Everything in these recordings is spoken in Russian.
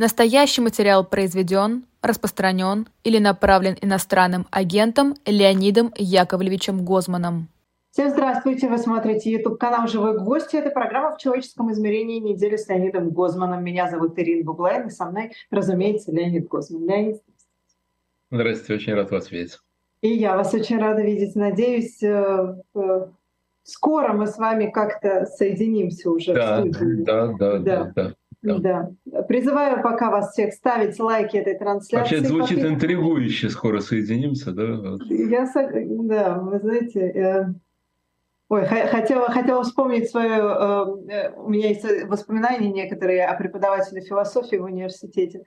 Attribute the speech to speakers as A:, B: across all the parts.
A: Настоящий материал произведен, распространен или направлен иностранным агентом Леонидом Яковлевичем Гозманом.
B: Всем здравствуйте! Вы смотрите YouTube-канал «Живой гвоздь». Это программа «В человеческом измерении. Неделя с Леонидом Гозманом». Меня зовут Ирина Буглайн, и со мной, разумеется, Леонид Гозман. Леонид,
C: здравствуйте. очень рад вас видеть.
B: И я вас очень рада видеть. Надеюсь, э, э, скоро мы с вами как-то соединимся уже
C: да,
B: в студии.
C: Да, да, да, да. да.
B: Да. да. Призываю пока вас всех ставить лайки этой трансляции.
C: Вообще звучит Подпис... интригующе, скоро соединимся, да?
B: Я, да, вы знаете, э... Ой, хотела, хотела вспомнить свое... Э, э... У меня есть воспоминания некоторые о преподавателе философии в университете.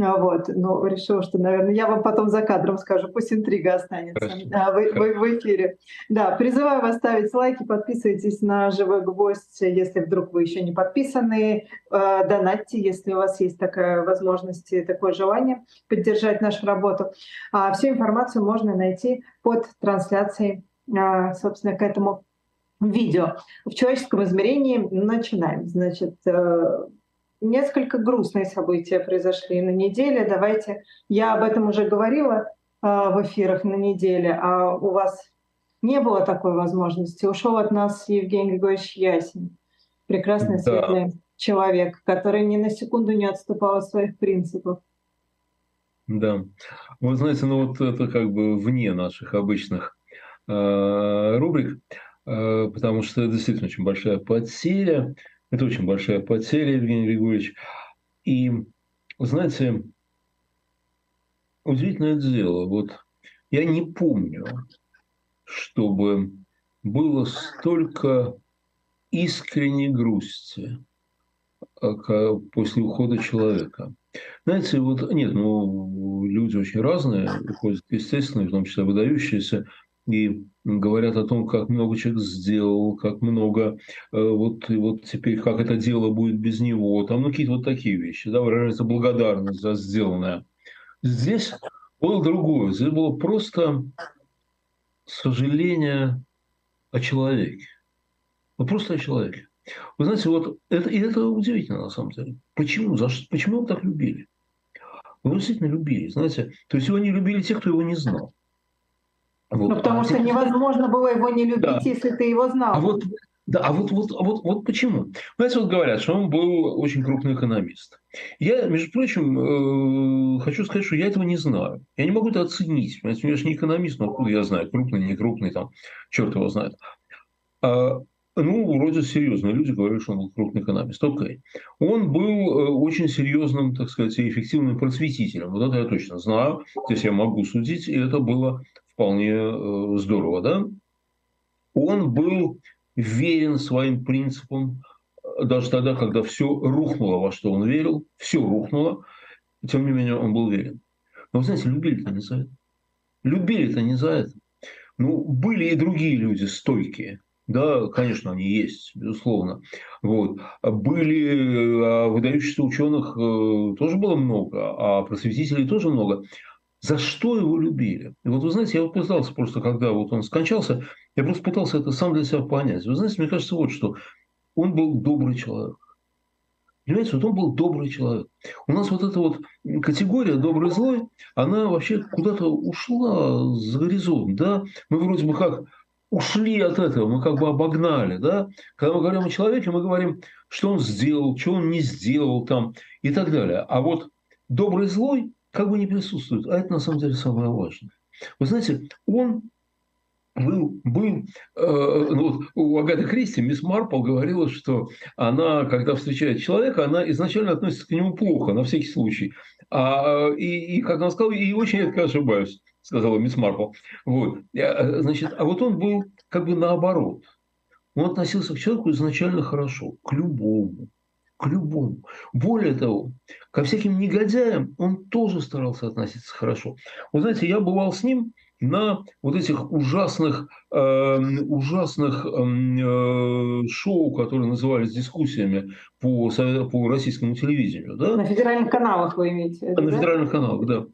B: А вот, ну, решила, что, наверное, я вам потом за кадром скажу, пусть интрига останется да, в, в, в эфире. Да, призываю вас ставить лайки, подписывайтесь на «Живой гвоздь», если вдруг вы еще не подписаны, э, донатьте, если у вас есть такая возможность и такое желание поддержать нашу работу. А всю информацию можно найти под трансляцией, э, собственно, к этому видео. В человеческом измерении начинаем. Значит, э, несколько грустные события произошли на неделе. Давайте, я об этом уже говорила а, в эфирах на неделе, а у вас не было такой возможности. Ушел от нас Евгений Григорьевич Ясин, прекрасный да. светлый человек, который ни на секунду не отступал от своих принципов.
C: Да. Вы знаете, ну вот это как бы вне наших обычных э, рубрик, э, потому что это действительно очень большая потеря. Это очень большая потеря, Евгений Григорьевич. И, знаете, удивительное дело, вот я не помню, чтобы было столько искренней грусти а, после ухода человека. Знаете, вот нет, ну люди очень разные, уходят естественно, в том числе выдающиеся, и говорят о том, как много человек сделал, как много, э, вот, и вот теперь, как это дело будет без него, там, ну, какие-то вот такие вещи, да, выражается благодарность за сделанное. Здесь было другое, здесь было просто сожаление о человеке, ну, просто о человеке. Вы знаете, вот это, и это удивительно на самом деле. Почему? За, почему его так любили? Его действительно любили, знаете. То есть его не любили те, кто его не знал.
B: Вот. Ну, потому а что невозможно было его не любить, да. если ты его знал.
C: А вот, да, а вот, вот, вот, вот почему? Знаете, вот говорят, что он был очень крупный экономист. Я, между прочим, э, хочу сказать, что я этого не знаю. Я не могу это оценить. Понимаете, я же не экономист, но откуда я знаю, крупный, не крупный, там, черт его знает. А, ну, вроде серьезные люди говорят, что он был крупный экономист. Окей. Он был э, очень серьезным, так сказать, и эффективным просветителем. Вот это я точно знаю. Здесь я могу судить, и это было вполне э, здорово, да? Он был верен своим принципам, э, даже тогда, когда все рухнуло, во что он верил, все рухнуло, тем не менее он был верен. Но вы знаете, любили-то не за это. Любили-то не за это. Ну, были и другие люди стойкие. Да, конечно, они есть, безусловно. Вот. Были а выдающихся ученых э, тоже было много, а просветителей тоже много за что его любили. И вот вы знаете, я вот пытался просто, когда вот он скончался, я просто пытался это сам для себя понять. Вы знаете, мне кажется, вот что. Он был добрый человек. Понимаете, вот он был добрый человек. У нас вот эта вот категория добрый-злой, она вообще куда-то ушла за горизонт, да? Мы вроде бы как ушли от этого, мы как бы обогнали, да? Когда мы говорим о человеке, мы говорим, что он сделал, что он не сделал там и так далее. А вот добрый-злой как бы не присутствует. А это на самом деле самое важное. Вы знаете, он был, был э, ну, вот у Агаты Кристи мисс Марпл говорила, что она, когда встречает человека, она изначально относится к нему плохо, на всякий случай. А, и, и как она сказала, и очень редко ошибаюсь, сказала мисс Марпл. Вот. Значит, а вот он был как бы наоборот. Он относился к человеку изначально хорошо, к любому к любому. Более того, ко всяким негодяям он тоже старался относиться хорошо. Вы знаете, я бывал с ним на вот этих ужасных, э, ужасных э, шоу, которые назывались дискуссиями по, по российскому телевидению. Да?
B: На федеральных каналах вы имеете?
C: Это, на да? федеральных каналах, да.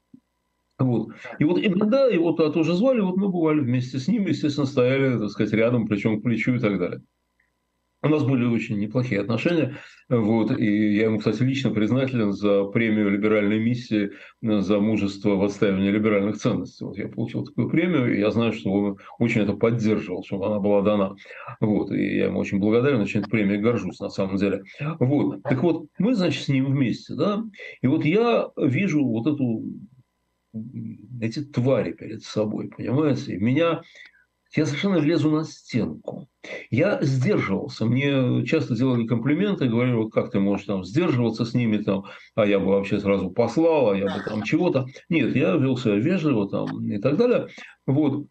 C: Вот. И вот иногда его туда тоже звали, вот мы бывали вместе с ним, естественно, стояли, так сказать, рядом, плечом к плечу и так далее. У нас были очень неплохие отношения. Вот, и я ему, кстати, лично признателен за премию либеральной миссии за мужество в отстаивании либеральных ценностей. Вот я получил такую премию, и я знаю, что он очень это поддерживал, чтобы она была дана. Вот, и я ему очень благодарен, очень этой премией горжусь на самом деле. Вот. Так вот, мы, значит, с ним вместе, да, и вот я вижу вот эту эти твари перед собой, понимаете? Меня я совершенно лезу на стенку. Я сдерживался. Мне часто делали комплименты, говорили, вот как ты можешь там сдерживаться с ними, там, а я бы вообще сразу послал, а я бы там чего-то. Нет, я вел себя вежливо там и так далее. Вот.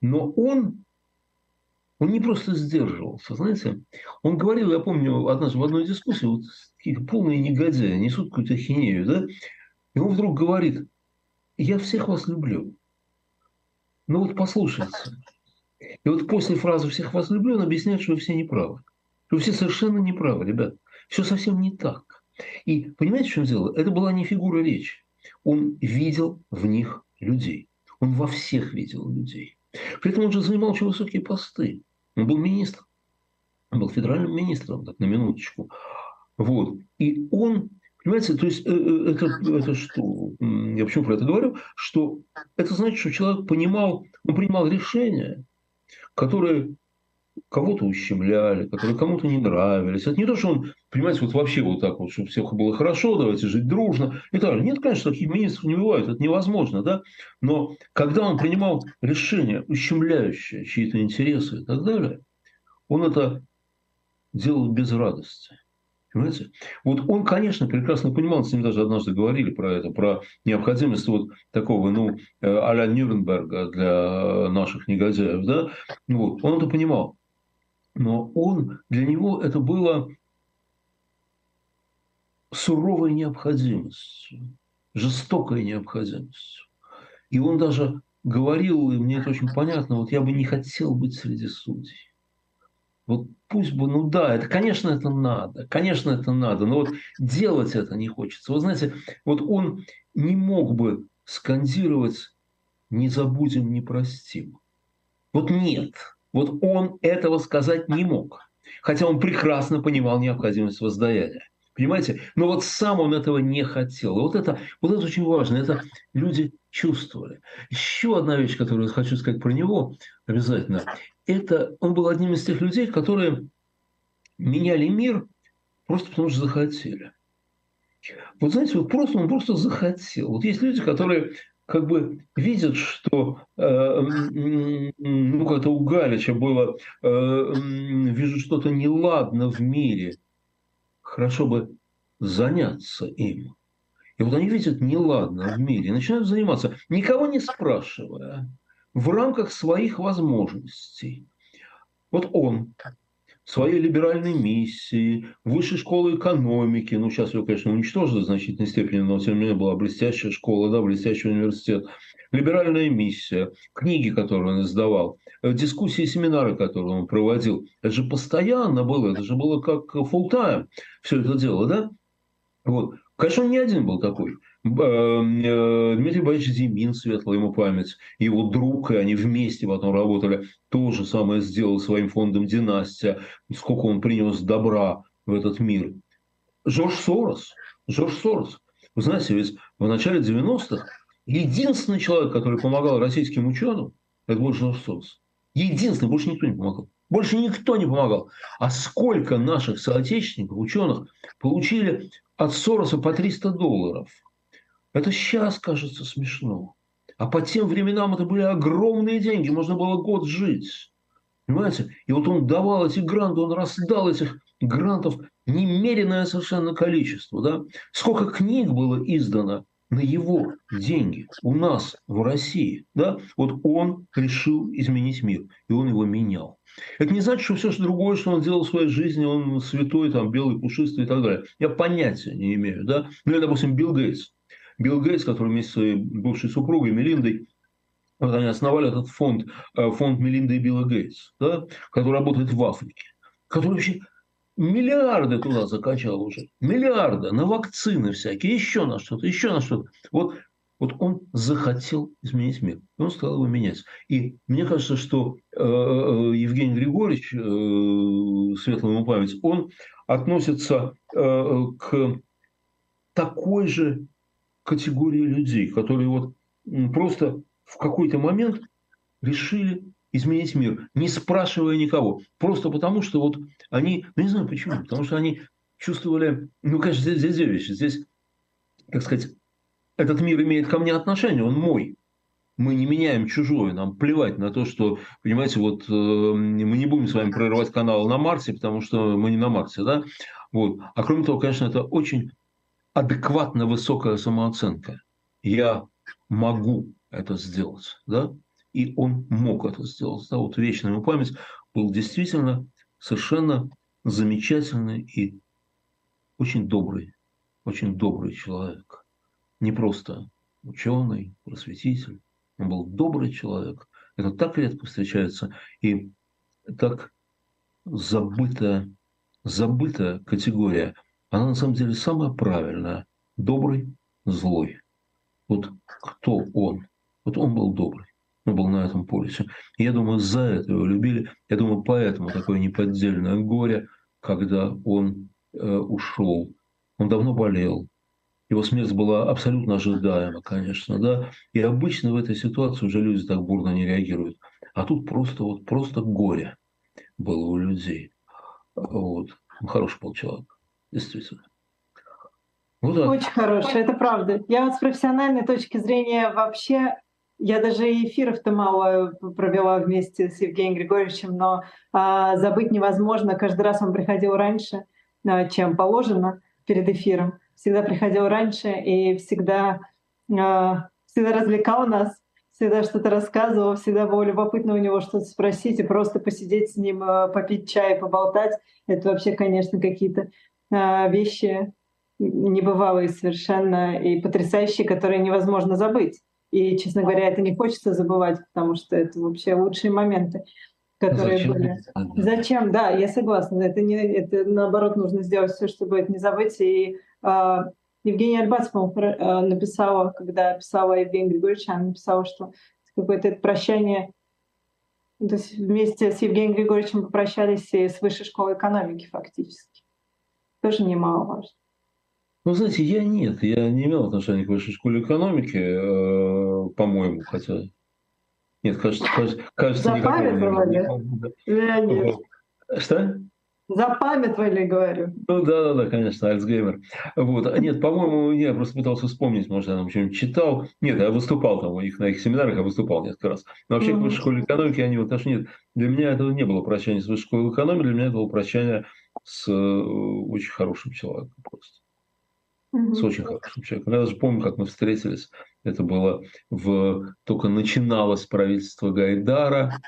C: Но он, он не просто сдерживался, знаете. Он говорил, я помню, однажды в одной дискуссии, вот какие-то полные негодяи, несут какую-то хинею, да, и он вдруг говорит, я всех вас люблю. Ну вот послушайте. И вот после фразы «всех вас люблю» он объясняет, что вы все неправы. Что вы все совершенно неправы, ребят. Все совсем не так. И понимаете, в чем дело? Это была не фигура речи. Он видел в них людей. Он во всех видел людей. При этом он же занимал очень высокие посты. Он был министром. Он был федеральным министром, так на минуточку. Вот. И он Понимаете, то есть э, э, это, это что? Я почему про это говорю? Что это значит, что человек понимал, он принимал решения, которые кого-то ущемляли, которые кому-то не нравились. Это не то, что он, понимаете, вот вообще вот так вот, чтобы всех было хорошо, давайте жить дружно и так далее. Нет, конечно, таких министров не бывает, это невозможно, да? Но когда он принимал решения, ущемляющие чьи-то интересы и так далее, он это делал без радости. Понимаете? Вот он, конечно, прекрасно понимал, с ним даже однажды говорили про это, про необходимость вот такого, ну, э, а-ля Нюрнберга для наших негодяев, да, вот, он это понимал. Но он, для него это было суровой необходимостью, жестокой необходимостью. И он даже говорил, и мне это очень понятно, вот я бы не хотел быть среди судей. Вот пусть бы, ну да, это, конечно, это надо, конечно, это надо, но вот делать это не хочется. Вы знаете, вот он не мог бы скандировать «не забудем, не простим». Вот нет, вот он этого сказать не мог, хотя он прекрасно понимал необходимость воздаяния. Понимаете? Но вот сам он этого не хотел. Вот это, вот это очень важно. Это люди чувствовали. Еще одна вещь, которую я хочу сказать про него обязательно это он был одним из тех людей, которые меняли мир просто потому, что захотели. Вот знаете, вот просто он просто захотел. Вот есть люди, которые как бы видят, что э, ну как-то у Галича было, э, вижу что-то неладно в мире, хорошо бы заняться им. И вот они видят неладно в мире и начинают заниматься, никого не спрашивая в рамках своих возможностей. Вот он своей либеральной миссии, высшей школы экономики, ну сейчас ее, конечно, уничтожили в значительной степени, но тем не менее была блестящая школа, да, блестящий университет, либеральная миссия, книги, которые он издавал, э, дискуссии, семинары, которые он проводил. Это же постоянно было, это же было как full time все это дело, да? Вот. Конечно, он не один был такой. Эм, э, Дмитрий Борисович Зимин, светлая ему память, его друг, и они вместе потом работали, то же самое сделал своим фондом «Династия», сколько он принес добра в этот мир. Жорж Сорос, Жорж Сорос. Вы знаете, ведь в начале 90-х единственный человек, который помогал российским ученым, это был Жорж Сорос. Единственный, больше никто не помогал. Больше никто не помогал. А сколько наших соотечественников, ученых, получили от Сороса по 300 долларов – это сейчас кажется смешно. А по тем временам это были огромные деньги, можно было год жить. Понимаете? И вот он давал эти гранты, он раздал этих грантов немеренное совершенно количество. Да? Сколько книг было издано на его деньги у нас в России. Да? Вот он решил изменить мир, и он его менял. Это не значит, что все что другое, что он делал в своей жизни, он святой, там, белый, пушистый и так далее. Я понятия не имею. Да? Ну, или, допустим, Билл Гейтс. Билл Гейтс, который вместе с своей бывшей супругой Мелиндой вот они основали этот фонд, э, фонд Мелинды и Билла Гейтс, да, который работает в Африке, который вообще миллиарды туда закачал уже, миллиарды на вакцины всякие, еще на что-то, еще на что-то. Вот, Вот он захотел изменить мир, и он стал его менять. И мне кажется, что э, э Евгений Григорьевич, э, светлая ему память, он относится э, к такой же категории людей, которые вот просто в какой-то момент решили изменить мир, не спрашивая никого. Просто потому, что вот они, ну не знаю почему, потому что они чувствовали, ну, конечно, здесь, здесь две вещи. Здесь, так сказать, этот мир имеет ко мне отношение, он мой. Мы не меняем чужое, нам плевать на то, что, понимаете, вот э, мы не будем с вами прорывать канал на Марсе, потому что мы не на Марсе, да? Вот. А кроме того, конечно, это очень адекватно высокая самооценка. Я могу это сделать, да? И он мог это сделать. Да? Вот вечная ему память был действительно совершенно замечательный и очень добрый, очень добрый человек не просто ученый, просветитель, он был добрый человек. Это так редко встречается и так забытая, забытая категория. Она на самом деле самая правильная. Добрый, злой. Вот кто он? Вот он был добрый. Он был на этом полюсе. Я думаю, за это его любили. Я думаю, поэтому такое неподдельное горе, когда он э, ушел. Он давно болел, его смерть была абсолютно ожидаема, конечно, да. И обычно в этой ситуации уже люди так бурно не реагируют. А тут просто вот просто горе было у людей. Вот. Он хороший был человек, действительно.
B: Так. Очень хороший, это правда. Я вот с профессиональной точки зрения вообще я даже эфиров-то мало провела вместе с Евгением Григорьевичем, но а, забыть невозможно. Каждый раз он приходил раньше, а, чем положено перед эфиром всегда приходил раньше и всегда, э, всегда развлекал нас, всегда что-то рассказывал, всегда было любопытно у него что-то спросить и просто посидеть с ним, э, попить чай, поболтать. Это вообще, конечно, какие-то э, вещи небывалые совершенно и потрясающие, которые невозможно забыть. И, честно говоря, это не хочется забывать, потому что это вообще лучшие моменты, которые Зачем? были. Зачем? Да, я согласна. Это не, это наоборот нужно сделать все, чтобы это не забыть и а, Евгения Альбацова а, написала, когда писала Евгения Григорьевича, она написала, что какое-то прощание то есть вместе с Евгением Григорьевичем попрощались и с высшей школой экономики фактически. Тоже немаловажно.
C: Ну, знаете, я нет, я не имел отношения к высшей школе экономики, э, по-моему, хотя... Нет, кажется, кажется, кажется не, не, не, Что?
B: Запамятовали, говорю.
C: Ну да, да, да, конечно, Альцгеймер. Вот. А нет, по-моему, я просто пытался вспомнить, может, я там что-нибудь читал. Нет, я выступал там их, на их семинарах, я выступал несколько раз. Но вообще mm-hmm. к высшей школе экономики они вот даже нет. Для меня этого не было прощания с высшей школой экономики, для меня это было прощание с э, очень хорошим человеком просто. Mm-hmm. С очень хорошим человеком. Я даже помню, как мы встретились. Это было в... Только начиналось правительство Гайдара.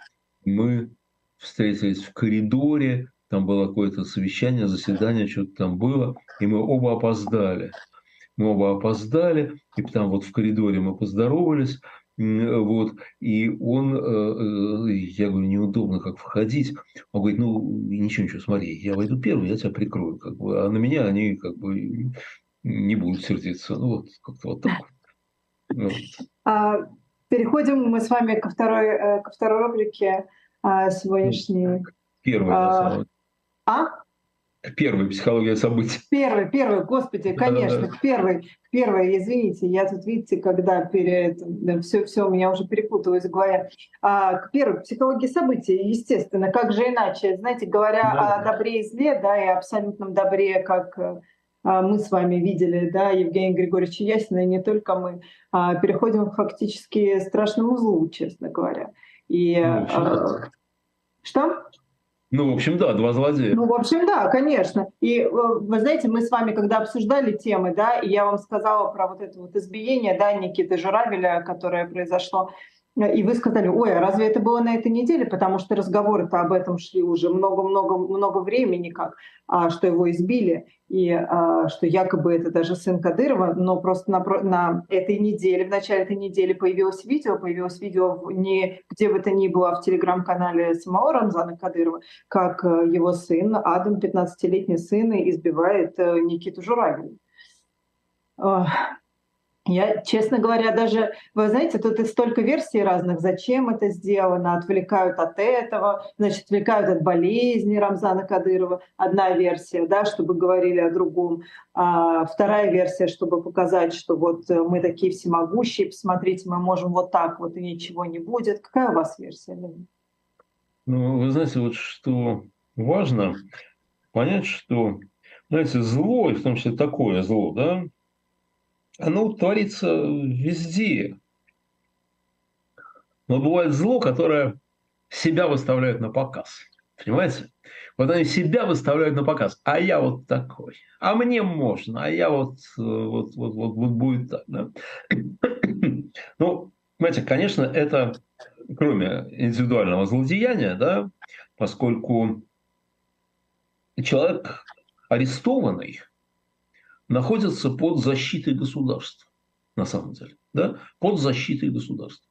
C: Мы встретились в коридоре там было какое-то совещание, заседание, что-то там было, и мы оба опоздали. Мы оба опоздали, и там вот в коридоре мы поздоровались, вот, и он, э, э, я говорю, неудобно как входить. Он говорит, ну, ничего, ничего, смотри, я войду первый, я тебя прикрою, как бы, а на меня они как бы не будут сердиться. Ну, вот, как-то вот так.
B: Вот. А, переходим мы с вами ко второй, э, ко второй рубрике а, сегодняшней.
C: Первый, а,
B: а?
C: Первый психология событий.
B: Первый, первый, господи, конечно, да, да. первый, первый, извините, я тут, видите, когда перед все, все у меня уже перепуталось в голове. А, первый, психология событий, естественно, как же иначе, знаете, говоря да. о добре и зле, да, и абсолютном добре, как а, мы с вами видели, да, Евгений Григорьевич Ясина, и не только мы, а, переходим фактически к страшному злу, честно говоря. И, ну, а, что?
C: Ну, в общем, да, два злодея.
B: Ну, в общем, да, конечно. И э, вы знаете, мы с вами, когда обсуждали темы, да, и я вам сказала про вот это вот избиение, да, Никиты Журавеля, которое произошло и вы сказали, ой, а разве это было на этой неделе? Потому что разговоры-то об этом шли уже много-много-много времени, как, а, что его избили, и а, что якобы это даже сын Кадырова, но просто на, на этой неделе, в начале этой недели появилось видео, появилось видео не где бы то ни было а в телеграм-канале самого Рамзана Кадырова, как э, его сын, Адам, 15-летний сын, избивает э, Никиту Журавина. Я, честно говоря, даже, вы знаете, тут и столько версий разных, зачем это сделано, отвлекают от этого, значит, отвлекают от болезни Рамзана Кадырова. Одна версия, да, чтобы говорили о другом. А вторая версия, чтобы показать, что вот э, мы такие всемогущие, посмотрите, мы можем вот так вот и ничего не будет. Какая у вас версия?
C: Ну, вы знаете, вот что важно понять, что, знаете, зло, и в том числе такое зло, да, оно творится везде. Но бывает зло, которое себя выставляет на показ. Понимаете? Вот они себя выставляют на показ. А я вот такой. А мне можно. А я вот, вот, вот, вот, вот будет так. Да? Ну, понимаете, конечно, это кроме индивидуального злодеяния, да, поскольку человек арестованный – находятся под защитой государства, на самом деле, да, под защитой государства.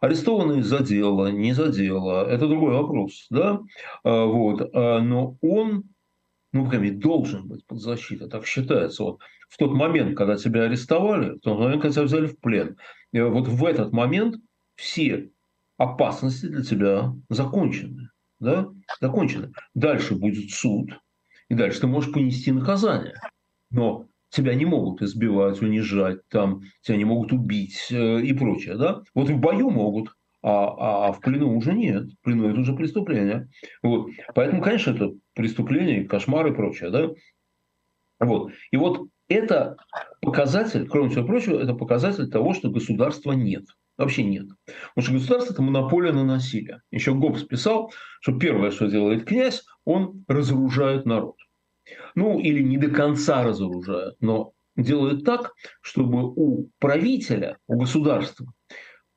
C: Арестованный за дело, не за дело, это другой вопрос, да, а, вот, а, но он, ну, прям должен быть под защитой, так считается. Вот в тот момент, когда тебя арестовали, в тот момент, когда тебя взяли в плен, вот в этот момент все опасности для тебя закончены, да, закончены. Дальше будет суд, и дальше ты можешь понести наказание. Но тебя не могут избивать, унижать, там, тебя не могут убить э, и прочее. Да? Вот в бою могут, а, а в плену уже нет. В плену это уже преступление. Вот. Поэтому, конечно, это преступление, кошмар и прочее. Да? Вот. И вот это показатель, кроме всего прочего, это показатель того, что государства нет. Вообще нет. Потому что государство – это монополия на насилие. Еще Гоббс писал, что первое, что делает князь, он разоружает народ ну или не до конца разоружают, но делают так, чтобы у правителя, у государства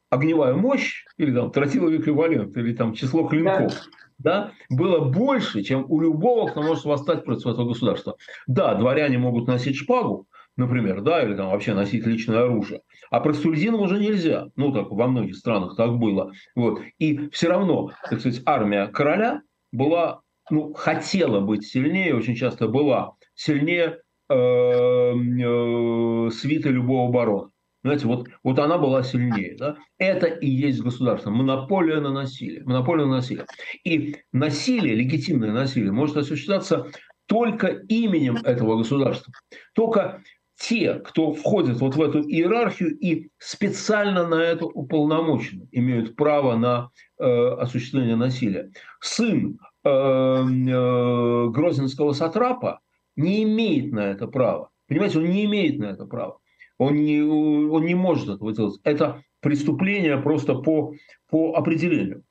C: огневая мощь или там тротиловый эквивалент или там число клинков да. Было больше, чем у любого, кто может восстать против этого государства. Да, дворяне могут носить шпагу, например, да, или там вообще носить личное оружие. А простолюдинам уже нельзя. Ну, так во многих странах так было. Вот. И все равно, так сказать, армия короля была ну, хотела быть сильнее, очень часто была сильнее э, э, свиты любого барона. Знаете, вот, вот она была сильнее. Да? Это и есть государство. Монополия на насилие. Монополия на насилие. И насилие, легитимное насилие, может осуществляться только именем этого государства. Только те, кто входит вот в эту иерархию и специально на это уполномочены, имеют право на э, осуществление насилия. Сын Эм, э, грозненского сатрапа не имеет на это права. Понимаете, он не имеет на это права. Он не, он не может этого делать. Это преступление просто по, по определению.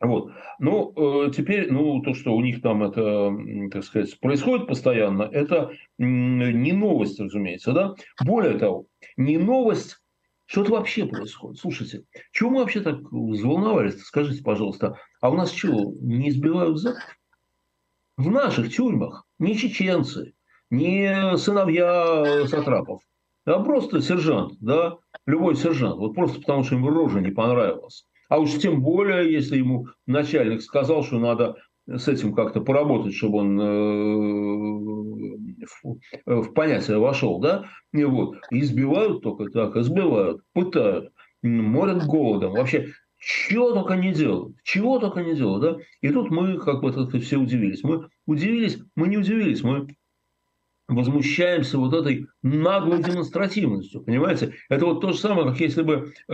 C: Вот. Ну, э, теперь, ну, то, что у них там это, так сказать, происходит постоянно, это не новость, разумеется, да. Более того, не новость что это вообще происходит? Слушайте, чего мы вообще так взволновались? Скажите, пожалуйста, а у нас что, не избивают зэков? В наших тюрьмах не чеченцы, не сыновья сатрапов, а просто сержант, да, любой сержант, вот просто потому, что ему рожа не понравилась. А уж тем более, если ему начальник сказал, что надо с этим как-то поработать, чтобы он э, в понятие вошел, да, и вот, избивают только так, избивают, пытают, морят голодом, вообще чего только не делают, чего только не делают, да, и тут мы как бы так все удивились, мы удивились, мы не удивились, мы возмущаемся вот этой наглой демонстративностью, понимаете? Это вот то же самое, как если бы э,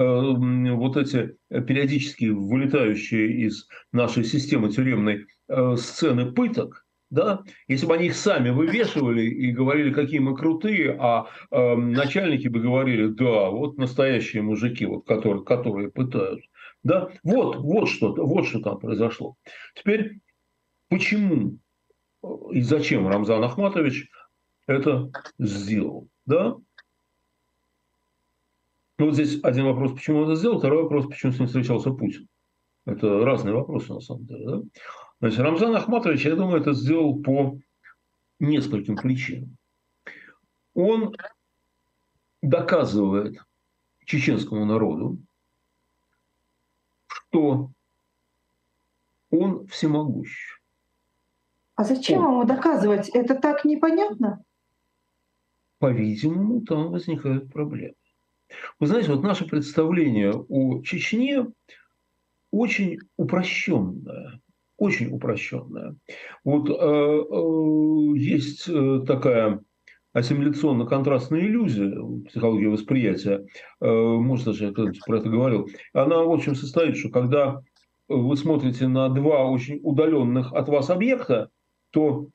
C: вот эти периодически вылетающие из нашей системы тюремной э, сцены пыток, да, если бы они их сами вывешивали и говорили, какие мы крутые, а э, начальники бы говорили, да, вот настоящие мужики, вот, которые, которые пытают, да, вот, вот что, вот что там произошло. Теперь, почему и зачем Рамзан Ахматович это сделал. Да? Ну, вот здесь один вопрос, почему он это сделал, второй вопрос, почему с ним встречался Путин. Это разные вопросы, на самом деле. Да? Значит, Рамзан Ахматович, я думаю, это сделал по нескольким причинам. Он доказывает чеченскому народу, что он всемогущ.
B: А зачем ему доказывать? Это так непонятно?
C: по-видимому, там возникают проблемы. Вы знаете, вот наше представление о Чечне очень упрощенное. Очень упрощенное. Вот э, э, есть э, такая ассимиляционно-контрастная иллюзия психологии восприятия, э, может, даже я про это говорил, она, в общем, состоит, что когда вы смотрите на два очень удаленных от вас объекта, то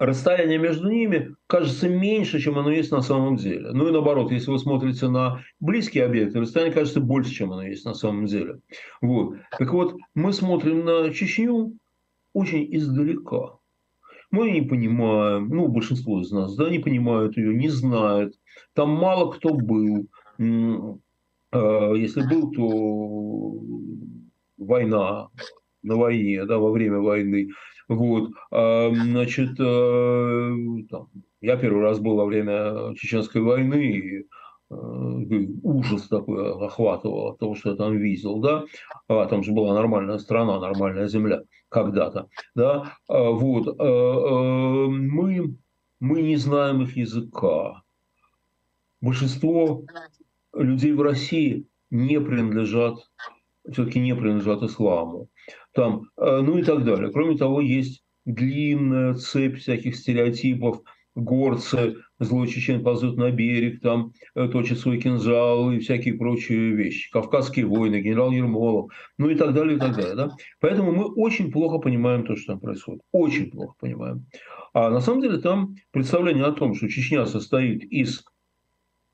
C: расстояние между ними кажется меньше, чем оно есть на самом деле. Ну и наоборот, если вы смотрите на близкие объекты, расстояние кажется больше, чем оно есть на самом деле. Вот. Так вот, мы смотрим на Чечню очень издалека. Мы не понимаем, ну, большинство из нас, да, не понимают ее, не знают. Там мало кто был. А, если был, то война, на войне, да, во время войны. Вот, значит, э, там, я первый раз был во время Чеченской войны, и э, ужас такой охватывал от того, что я там видел, да, а там же была нормальная страна, нормальная земля когда-то, да, а, вот, э, мы, мы не знаем их языка. Большинство людей в России не принадлежат, все-таки не принадлежат исламу там, э, ну и так далее. Кроме того, есть длинная цепь всяких стереотипов, горцы, злой чечен ползут на берег, там э, точит свой кинжал и всякие прочие вещи. Кавказские войны, генерал Ермолов, ну и так далее, и так далее. Да? Поэтому мы очень плохо понимаем то, что там происходит. Очень плохо понимаем. А на самом деле там представление о том, что Чечня состоит из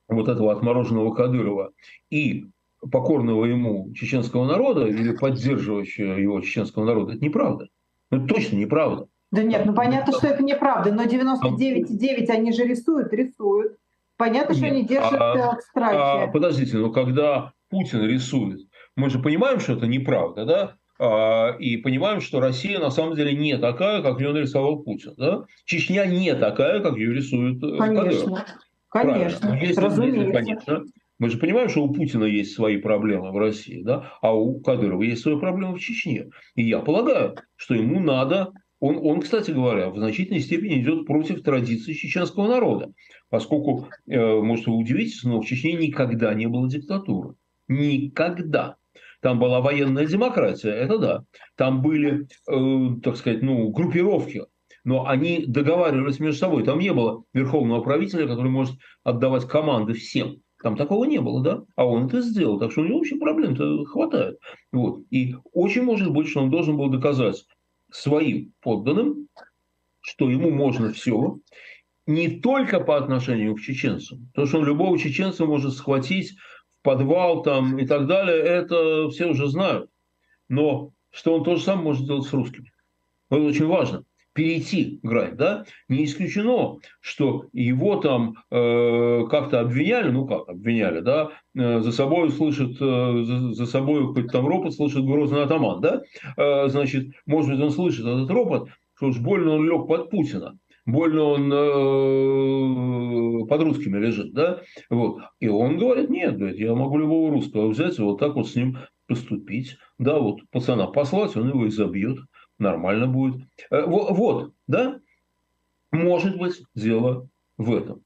C: вот этого отмороженного Кадырова и покорного ему чеченского народа или поддерживающего его чеченского народа, это неправда. Это точно неправда.
B: Да нет, ну понятно, что это неправда, но 99,9 они же рисуют, рисуют. Понятно, нет, что они держат а,
C: в страхе. А, подождите, но когда Путин рисует, мы же понимаем, что это неправда, да? А, и понимаем, что Россия на самом деле не такая, как ее нарисовал Путин. Да? Чечня не такая, как ее рисует
B: э, Конечно, Кадыров. конечно, Если, разумеется.
C: конечно, мы же понимаем, что у Путина есть свои проблемы в России, да, а у Кадырова есть свои проблемы в Чечне. И я полагаю, что ему надо он, он, кстати говоря, в значительной степени идет против традиций чеченского народа, поскольку, э, может, вы удивитесь, но в Чечне никогда не было диктатуры. Никогда. Там была военная демократия, это да. Там были, э, так сказать, ну, группировки, но они договаривались между собой. Там не было верховного правителя, который может отдавать команды всем. Там такого не было, да? А он это сделал. Так что у него вообще проблем-то хватает. Вот. И очень может быть, что он должен был доказать своим подданным, что ему можно все, не только по отношению к чеченцам. То, что он любого чеченца может схватить в подвал там, и так далее, это все уже знают. Но что он то же самое может сделать с русскими. Это очень важно перейти грань, да, не исключено, что его там э, как-то обвиняли, ну как обвиняли, да, э, за собой слышит, э, за, за собой хоть там ропот слышит грозный атаман, да, э, значит, может быть, он слышит этот ропот, что уж больно он лег под Путина, больно он э, под русскими лежит, да, вот, и он говорит, нет, говорит, я могу любого русского взять и вот так вот с ним поступить, да, вот пацана послать, он его и забьет, нормально будет. Э, вот, да? Может быть, дело в этом.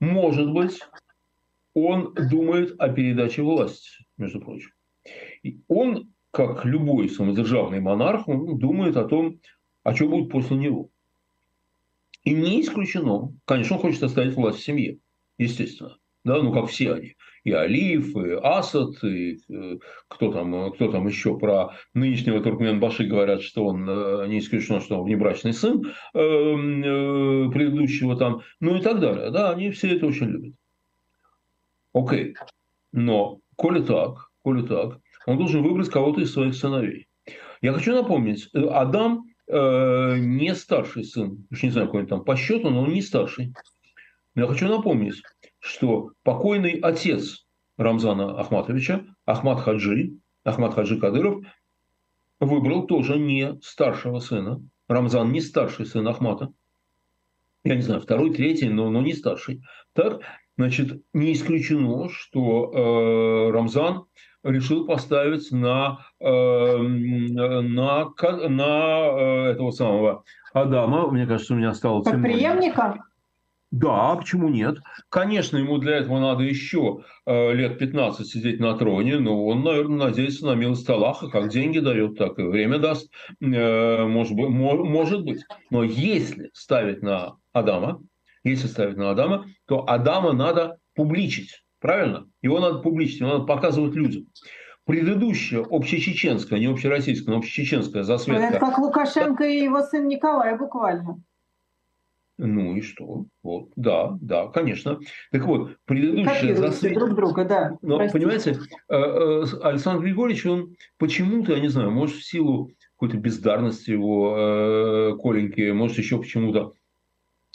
C: Может быть, он думает о передаче власти, между прочим. И он, как любой самодержавный монарх, он думает о том, а что будет после него. И не исключено, конечно, он хочет оставить власть в семье, естественно, да, ну как все они и Алиев, и Асад, и э, кто там, кто там еще про нынешнего Туркменбаши говорят, что он э, не исключено, что он внебрачный сын э, предыдущего там, ну и так далее. Да, они все это очень любят. Окей. Но, коли так, коли так, он должен выбрать кого-то из своих сыновей. Я хочу напомнить, Адам э, не старший сын, уж не знаю, какой он там по счету, но он не старший. Но я хочу напомнить, что покойный отец Рамзана Ахматовича, Ахмад Хаджи, Ахмад Хаджи Кадыров, выбрал тоже не старшего сына. Рамзан не старший сын Ахмата. Я не знаю, второй, третий, но, но не старший. Так, значит, не исключено, что э, Рамзан решил поставить на, э, на, на э, этого самого Адама. Мне кажется, у меня стало...
B: Как преемника?
C: Да, почему нет? Конечно, ему для этого надо еще э, лет 15 сидеть на троне, но он, наверное, надеется на милость Аллаха, как деньги дает, так и время даст, э, может, быть, может быть. Но если ставить на Адама, если ставить на Адама, то Адама надо публичить, правильно? Его надо публичить, его надо показывать людям. Предыдущая общечеченская, не общероссийская, но общечеченская засветка.
B: Это как Лукашенко и его сын Николай буквально.
C: Ну и что? Вот, да, да, конечно. Так вот, предыдущая
B: засвет... друг друга, да.
C: Но, Простите. понимаете, э, э, Александр Григорьевич, он почему-то, я не знаю, может, в силу какой-то бездарности его э, Коленьки, может, еще почему-то,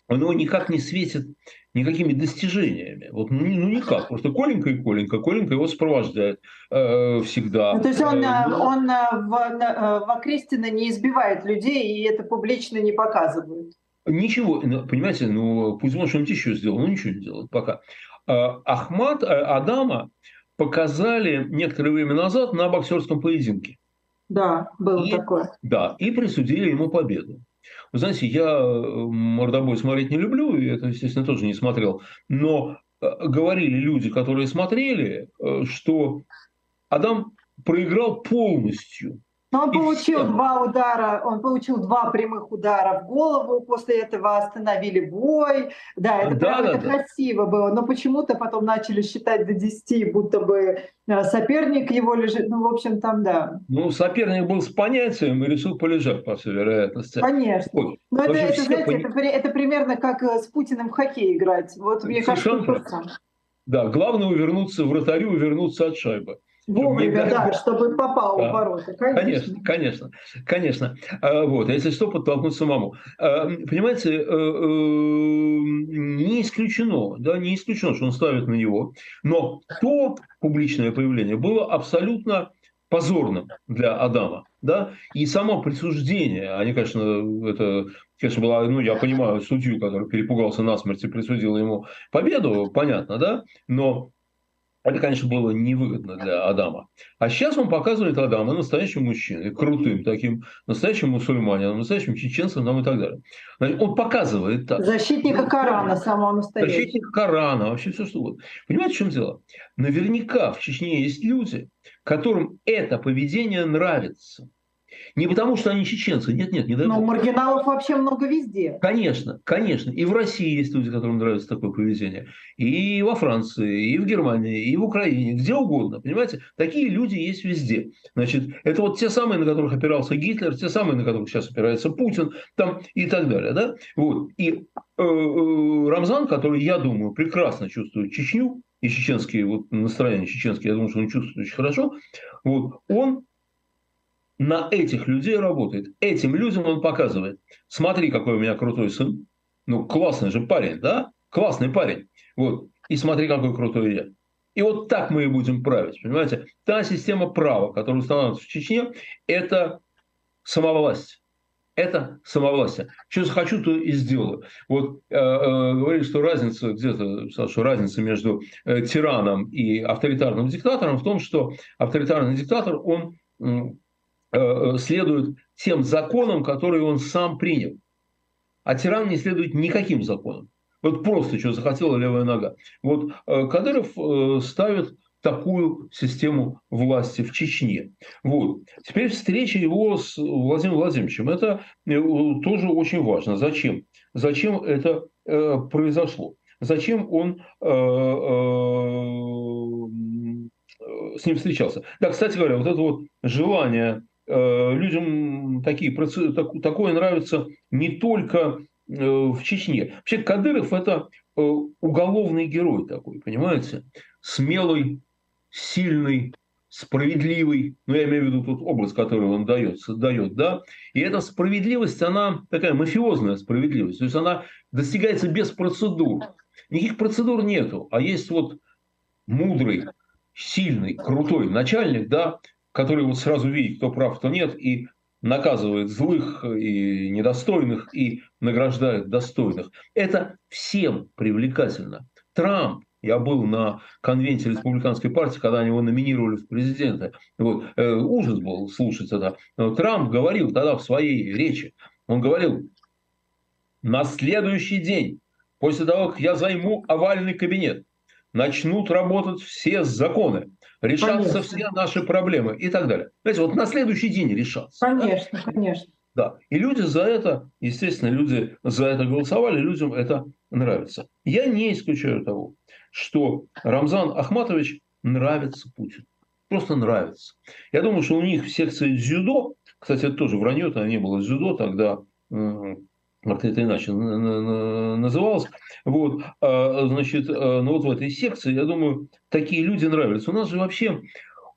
C: он его никак не светит никакими достижениями. Вот, ну, ну никак. Просто Коленька и Коленька. Коленька его сопровождает э, всегда.
B: Ну, то есть он, э, ну, он в, в Окрестина не избивает людей и это публично не показывает?
C: Ничего, ну, понимаете, ну пусть он что-нибудь еще сделал, но ничего не делает пока. А, Ахмат, э, Адама показали некоторое время назад на боксерском поединке.
B: Да, было и, такое.
C: Да, и присудили ему победу. Вы знаете, я э, мордобой смотреть не люблю, и это, естественно, тоже не смотрел. Но э, говорили люди, которые смотрели, что Адам проиграл полностью.
B: Но он получил все. два удара, он получил два прямых удара в голову, после этого остановили бой. Да, это, да, прям, да, это да. красиво было. Но почему-то потом начали считать до 10, будто бы э, соперник его лежит. Ну, в общем, там да.
C: Ну, соперник был с понятием и решил полежать, по всей вероятности.
B: Конечно. Вот. Но это, это, знаете, пон... это, это примерно как э, с Путиным в хоккей играть. Вот мне Совершенно кажется,
C: Да, главное увернуться вратарю, увернуться от шайбы.
B: Вовремя, да, чтобы попал да. в ворота.
C: Конечно, конечно, конечно. А, вот, а если что, подтолкнуть самому. А, понимаете, э, э, не исключено, да, не исключено, что он ставит на него, но то публичное появление было абсолютно позорным для Адама, да, и само присуждение, они, конечно, это, конечно, была, ну, я понимаю, судью, который перепугался насмерть и присудил ему победу, понятно, да, но это, конечно, было невыгодно для Адама. А сейчас он показывает Адама настоящим мужчиной, крутым таким, настоящим мусульманином, настоящим чеченцем нам и так далее. Значит, он показывает так.
B: Защитника Корана самого настоящего.
C: Защитника Корана, вообще все что угодно. Понимаете, в чем дело? Наверняка в Чечне есть люди, которым это поведение нравится. Не потому, что они чеченцы, нет, нет, не дай
B: Но маргиналов вообще много везде.
C: Конечно, конечно. И в России есть люди, которым нравится такое поведение. И во Франции, и в Германии, и в Украине, где угодно. Понимаете? Такие люди есть везде. Значит, это вот те самые, на которых опирался Гитлер, те самые, на которых сейчас опирается Путин, там и так далее. Да? Вот. И э, э, Рамзан, который, я думаю, прекрасно чувствует Чечню, и чеченские вот настроения чеченские, я думаю, что он чувствует очень хорошо, вот, он на этих людей работает. Этим людям он показывает, смотри, какой у меня крутой сын. Ну, классный же парень, да? Классный парень. Вот. И смотри, какой крутой я. И вот так мы и будем править, понимаете? Та система права, которая устанавливается в Чечне, это самовласть. Это самовластие. Что захочу, то и сделаю. Вот э, э, говорили, что разница где-то, что разница между э, тираном и авторитарным диктатором в том, что авторитарный диктатор, он следует тем законам, которые он сам принял. А тиран не следует никаким законам. Вот просто что захотела левая нога. Вот э, Кадыров э, ставит такую систему власти в Чечне. Вот. Теперь встреча его с Владимиром Владимировичем. Это тоже очень важно. Зачем? Зачем это э, произошло? Зачем он э, э, с ним встречался? Да, кстати говоря, вот это вот желание Э, людям такие, такое нравится не только э, в Чечне. Вообще Кадыров – это э, уголовный герой такой, понимаете? Смелый, сильный, справедливый, ну, я имею в виду тот образ, который он дает, дает, да, и эта справедливость, она такая мафиозная справедливость, то есть она достигается без процедур. Никаких процедур нету, а есть вот мудрый, сильный, крутой начальник, да, который вот сразу видит, кто прав, кто нет, и наказывает злых и недостойных, и награждает достойных. Это всем привлекательно. Трамп, я был на конвенции республиканской партии, когда они его номинировали в президенты. Вот, э, ужас был слушать это. Но Трамп говорил тогда в своей речи, он говорил, на следующий день после того, как я займу овальный кабинет, начнут работать все законы, решаться конечно. все наши проблемы и так далее. Знаете, вот на следующий день решаться.
B: Конечно, да? конечно.
C: Да. И люди за это, естественно, люди за это голосовали, людям это нравится. Я не исключаю того, что Рамзан Ахматович нравится Путину. Просто нравится. Я думаю, что у них в секции дзюдо, кстати, это тоже вранье, это не было дзюдо, тогда как-то это иначе называлось. Вот, а, значит, а, ну вот в этой секции, я думаю, такие люди нравятся. У нас же вообще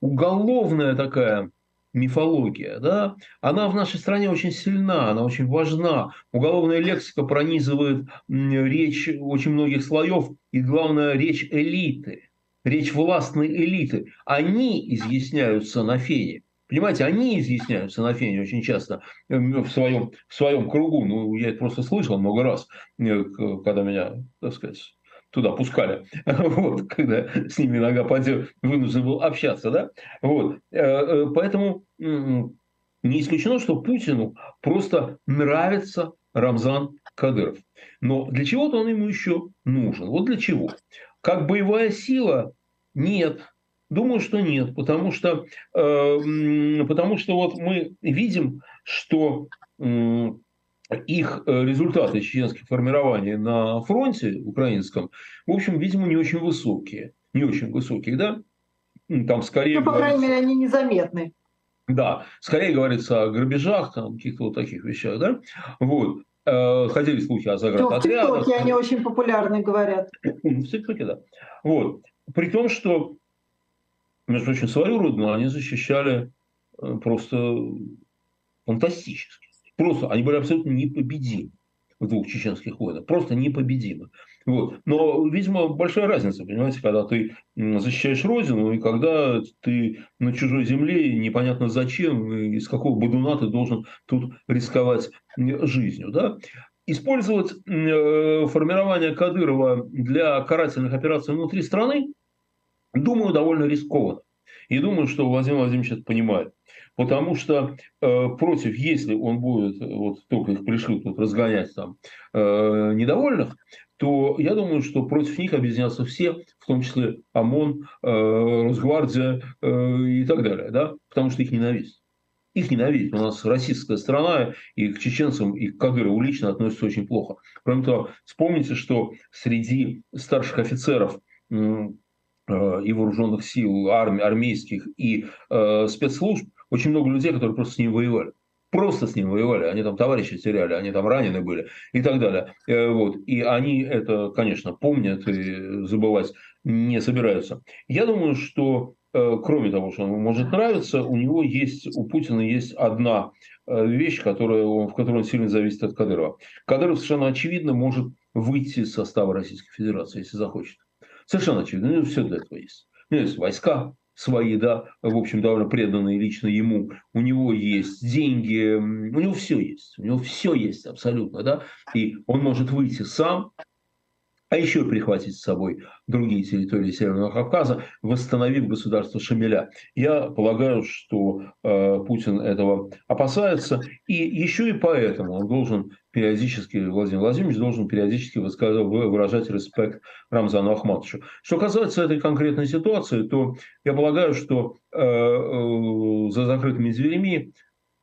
C: уголовная такая мифология, да, она в нашей стране очень сильна, она очень важна. Уголовная лексика пронизывает речь очень многих слоев, и главное, речь элиты, речь властной элиты. Они изъясняются на фене. Понимаете, они изъясняются на фене очень часто эм, в своем, в своем кругу. Ну, я это просто слышал много раз, э, когда меня, так сказать, туда пускали, вот, когда с ними нога пойдет, вынужден был общаться, да, вот, э, э, поэтому не исключено, что Путину просто нравится Рамзан Кадыров. Но для чего-то он ему еще нужен. Вот для чего? Как боевая сила? Нет. Думаю, что нет, потому что, э, потому что вот мы видим, что э, их результаты чеченских формирований на фронте украинском, в общем, видимо, не очень высокие. Не очень высокие, да?
B: Там скорее... Ну, по крайней мере, они незаметны.
C: Да, скорее говорится о грабежах, там, каких-то вот таких вещах, да? Вот. Э, ходили слухи о заградотрядах.
B: В ТикТоке они очень популярны, говорят.
C: В ТикТоке, да. Вот. При том, что, между прочим, свою родину они защищали э, просто фантастически. Просто они были абсолютно непобедимы в двух чеченских войнах. Просто непобедимы. Вот. Но, видимо, большая разница, понимаете, когда ты защищаешь родину и когда ты на чужой земле, непонятно зачем, из какого бодуна ты должен тут рисковать жизнью. Да? Использовать э, формирование Кадырова для карательных операций внутри страны, думаю, довольно рискованно. И думаю, что Владимир Владимирович это понимает. Потому что э, против, если он будет, вот только их пришлют тут разгонять там э, недовольных, то я думаю, что против них объединятся все, в том числе ОМОН, э, Росгвардия э, и так далее, да? потому что их ненавидят. Их ненавидят. У нас российская страна, и к чеченцам, и к Кадырову лично относятся очень плохо. Кроме того, вспомните, что среди старших офицеров Э, и вооруженных сил, армий, армейских и э, спецслужб, очень много людей, которые просто с ним воевали. Просто с ним воевали, они там товарищи теряли, они там ранены были и так далее. Э, вот. И они это, конечно, помнят и забывать не собираются. Я думаю, что э, кроме того, что ему может нравиться, у него есть, у Путина есть одна э, вещь, которая, в которой он сильно зависит от Кадырова. Кадыров совершенно очевидно может выйти из состава Российской Федерации, если захочет. Совершенно очевидно. Ну, все для этого есть. У него есть войска свои, да, в общем, довольно преданные лично ему. У него есть деньги, у него все есть. У него все есть абсолютно, да. И он может выйти сам, а еще прихватить с собой другие территории Северного Кавказа, восстановив государство Шамиля. Я полагаю, что э, Путин этого опасается, и еще и поэтому он должен периодически, Владимир Владимирович должен периодически выражать респект Рамзану Ахматовичу. Что касается этой конкретной ситуации, то я полагаю, что э, э, за закрытыми дверями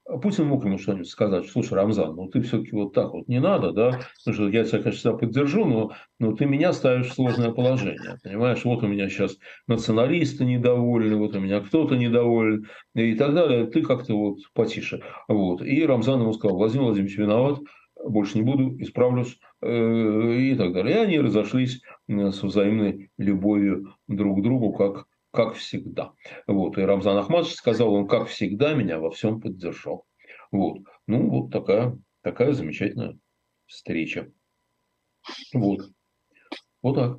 C: Путин мог ему что-нибудь сказать, слушай, Рамзан, ну ты все-таки вот так вот не надо, да, что я тебя, конечно, поддержу, но, но ты меня ставишь в сложное положение, понимаешь, вот у меня сейчас националисты недовольны, вот у меня кто-то недоволен и так далее, ты как-то вот потише. Вот. И Рамзан ему сказал, Владимир Владимирович виноват, больше не буду, исправлюсь э, и так далее. И они разошлись с взаимной любовью друг к другу, как как всегда. Вот. И Рамзан Ахмадович сказал, он как всегда меня во всем поддержал. Вот. Ну, вот такая, такая замечательная встреча. Вот. Вот так.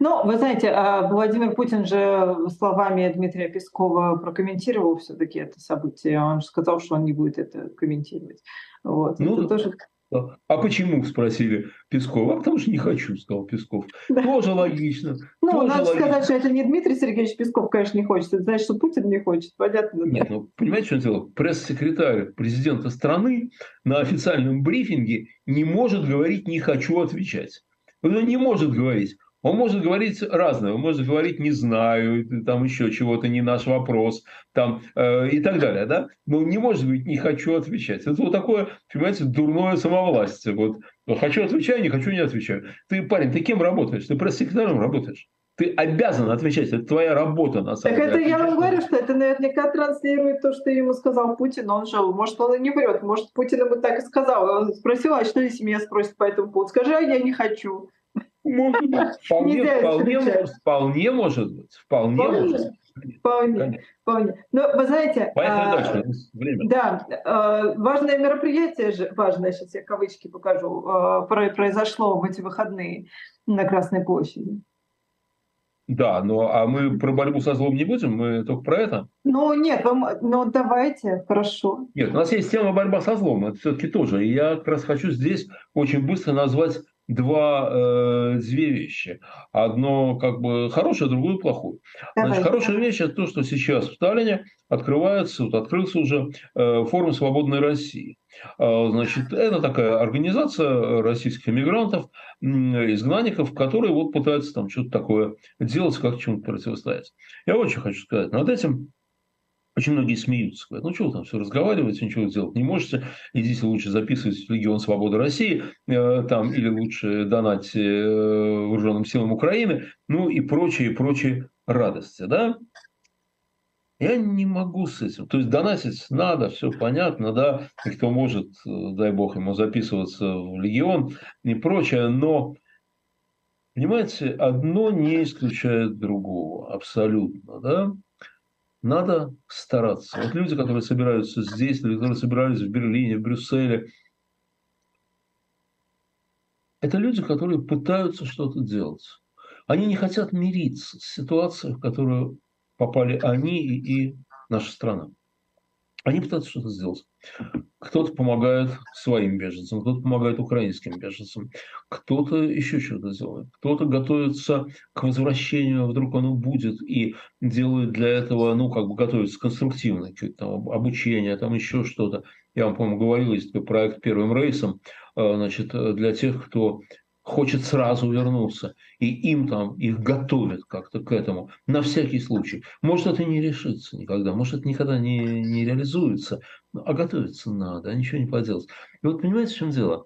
B: Ну, вы знаете, а Владимир Путин же словами Дмитрия Пескова прокомментировал все-таки это событие. Он же сказал, что он не будет это комментировать. Вот.
C: Ну, это тоже а почему, спросили Пескова? А потому что не хочу, сказал Песков. Да. Тоже логично.
B: Ну,
C: тоже
B: надо логично. сказать, что это не Дмитрий Сергеевич Песков, конечно, не хочет. Это значит, что Путин не хочет. Понятно.
C: Нет, ну, понимаете, что он делал? Пресс-секретарь президента страны на официальном брифинге не может говорить «не хочу отвечать». Он не может говорить. Он может говорить разное, он может говорить «не знаю», там еще чего-то, не наш вопрос, там, э, и так далее, да? Но не может быть «не хочу отвечать». Это вот такое, понимаете, дурное самовластие. Вот «хочу отвечаю, не хочу не отвечаю». Ты, парень, ты кем работаешь? Ты пресс-секретарем работаешь. Ты обязан отвечать, это твоя работа на самом
B: так деле. Так это я вам говорю, что это наверняка транслирует то, что ему сказал Путин, он же, может, он и не врет, может, Путин ему так и сказал. Он спросил, а что если меня спросят по этому поводу? Скажи, а я не хочу.
C: Может быть, вполне, вполне, вполне может быть. Вполне, вполне может быть.
B: Вполне, вполне. Но вы знаете, Поехали а, дальше. Время. Да, а, важное мероприятие же, важное, сейчас я кавычки покажу, а, произошло в эти выходные на Красной площади.
C: Да, но а мы про борьбу со злом не будем, мы только про это.
B: Ну нет, вам, ну давайте, хорошо.
C: Нет, у нас есть тема борьба со злом, это все-таки тоже. И я как раз хочу здесь очень быстро назвать два, э, две вещи. Одно как бы хорошее, другое плохое. Значит, хорошая вещь – это то, что сейчас в Сталине открывается, вот открылся уже э, форум «Свободной России». Э, значит, это такая организация российских иммигрантов, э, изгнанников, которые вот пытаются там что-то такое делать, как чему-то противостоять. Я очень хочу сказать, над этим очень многие смеются, говорят, ну вы там все разговариваете, ничего сделать не можете, идите лучше записывать в Легион Свободы России, э, там, или лучше донать э, вооруженным силам Украины, ну и прочие, прочие радости, да? Я не могу с этим. То есть донатить надо, все понятно, да, и кто может, э, дай бог ему записываться в Легион и прочее, но Понимаете, одно не исключает другого, абсолютно, да? Надо стараться. Вот люди, которые собираются здесь, люди, которые собирались в Берлине, в Брюсселе, это люди, которые пытаются что-то делать. Они не хотят мириться с ситуацией, в которую попали они и, и наша страна. Они пытаются что-то сделать. Кто-то помогает своим беженцам, кто-то помогает украинским беженцам, кто-то еще что-то делает, кто-то готовится к возвращению, вдруг оно будет, и делает для этого, ну, как бы готовится конструктивно, там, обучение, там еще что-то. Я вам, по-моему, говорил, есть такой проект «Первым рейсом», э, значит, для тех, кто хочет сразу вернуться, и им там их готовят как-то к этому, на всякий случай. Может, это не решится никогда, может, это никогда не, не реализуется, а готовиться надо, а ничего не поделать. И вот понимаете, в чем дело?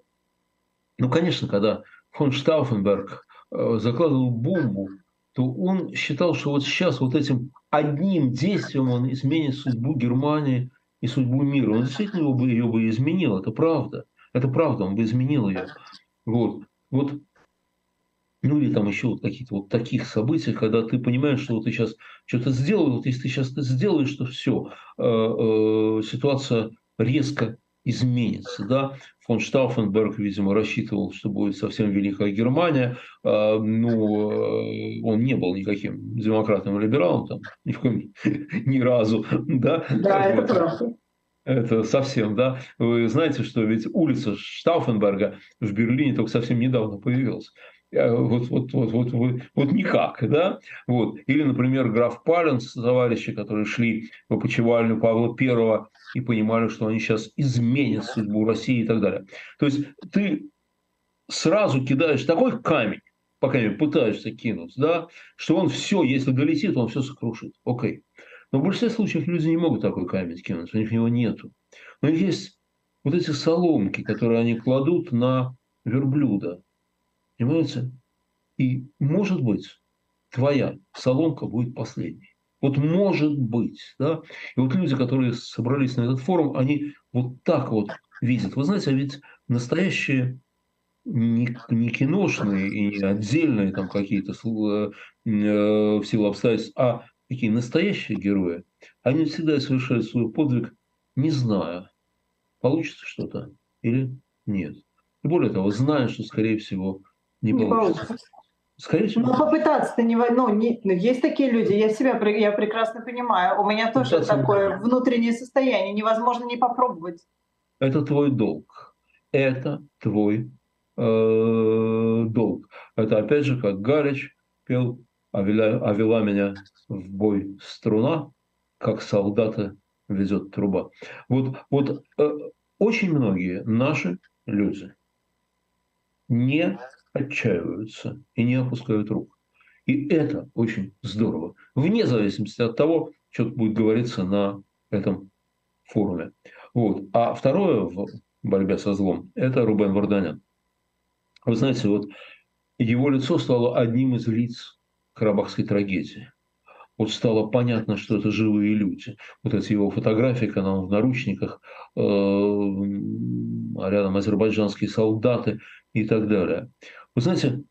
C: Ну, конечно, когда фон Штауфенберг э, закладывал бомбу, то он считал, что вот сейчас вот этим одним действием он изменит судьбу Германии и судьбу мира. Он действительно его бы, ее бы изменил, это правда. Это правда, он бы изменил ее. Вот. Вот ну или там еще вот какие-то вот таких событий, когда ты понимаешь, что вот ты сейчас что-то сделал, вот если ты сейчас это сделаешь, то все, э, э, ситуация резко изменится. Да? Фон Штауфенберг, видимо, рассчитывал, что будет совсем Великая Германия. Э, ну, э, он не был никаким демократом и либералом, там, ни, в коем, ни разу. Да,
B: да это правда.
C: Это совсем, да. Вы знаете, что ведь улица Штауфенберга в Берлине только совсем недавно появилась. Э, вот, вот, вот, вот, вот, вот никак, да, вот. Или, например, граф Паленс, товарищи, которые шли в опочивальню Павла I и понимали, что они сейчас изменят судьбу России и так далее. То есть ты сразу кидаешь такой камень, пока не пытаешься кинуть, да, что он все, если долетит, он все сокрушит. Окей. Но в большинстве случаев люди не могут такой камень кинуть, у них него нету. Но есть вот эти соломки, которые они кладут на верблюда. Понимаете? И может быть, твоя соломка будет последней. Вот может быть, да. И вот люди, которые собрались на этот форум, они вот так вот видят. Вы знаете, а ведь настоящие не, не киношные и не отдельные там какие-то э, в силу обстоятельств, а такие настоящие герои, они всегда совершают свой подвиг, не зная, получится что-то или нет. И более того, зная, что, скорее всего, не, не получится. получится.
B: Скорее всего. Ну, попытаться-то не... Ну, не, ну, есть такие люди, я себя я прекрасно понимаю. У меня тоже Пытаться такое не... внутреннее состояние. Невозможно не попробовать.
C: Это твой долг. Это твой э, долг. Это опять же, как Галич пел а вела, а вела меня в бой струна, как солдата везет труба. Вот, вот э, очень многие наши люди не отчаиваются и не опускают рук. И это очень здорово, вне зависимости от того, что будет говориться на этом форуме. Вот. А второе в борьбе со злом – это Рубен Варданян. Вы знаете, вот его лицо стало одним из лиц карабахской трагедии. Вот стало понятно, что это живые люди. Вот эти его фотографии, когда он в наручниках, э, а рядом азербайджанские солдаты и так далее. Вы знаете,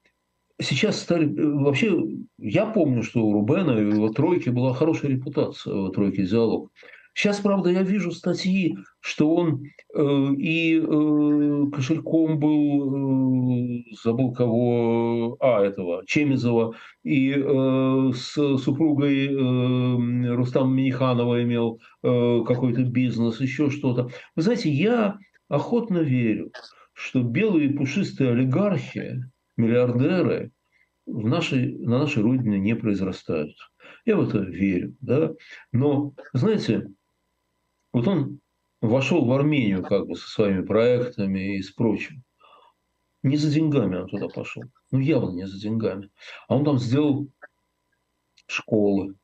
C: сейчас стали... Вообще, я помню, что у Рубена и его тройки была хорошая репутация, у тройки «Диалог». Сейчас, правда, я вижу статьи, что он э, и э, кошельком был, э, забыл кого, а, этого, Чемизова, и э, с супругой э, Рустам Миниханова имел э, какой-то бизнес, еще что-то. Вы знаете, я охотно верю, что белые пушистые олигархи, миллиардеры в нашей, на нашей родине не произрастают. Я в это верю. Да? Но, знаете, вот он вошел в Армению как бы со своими проектами и с прочим. Не за деньгами он туда пошел. Ну, явно не за деньгами. А он там сделал школы.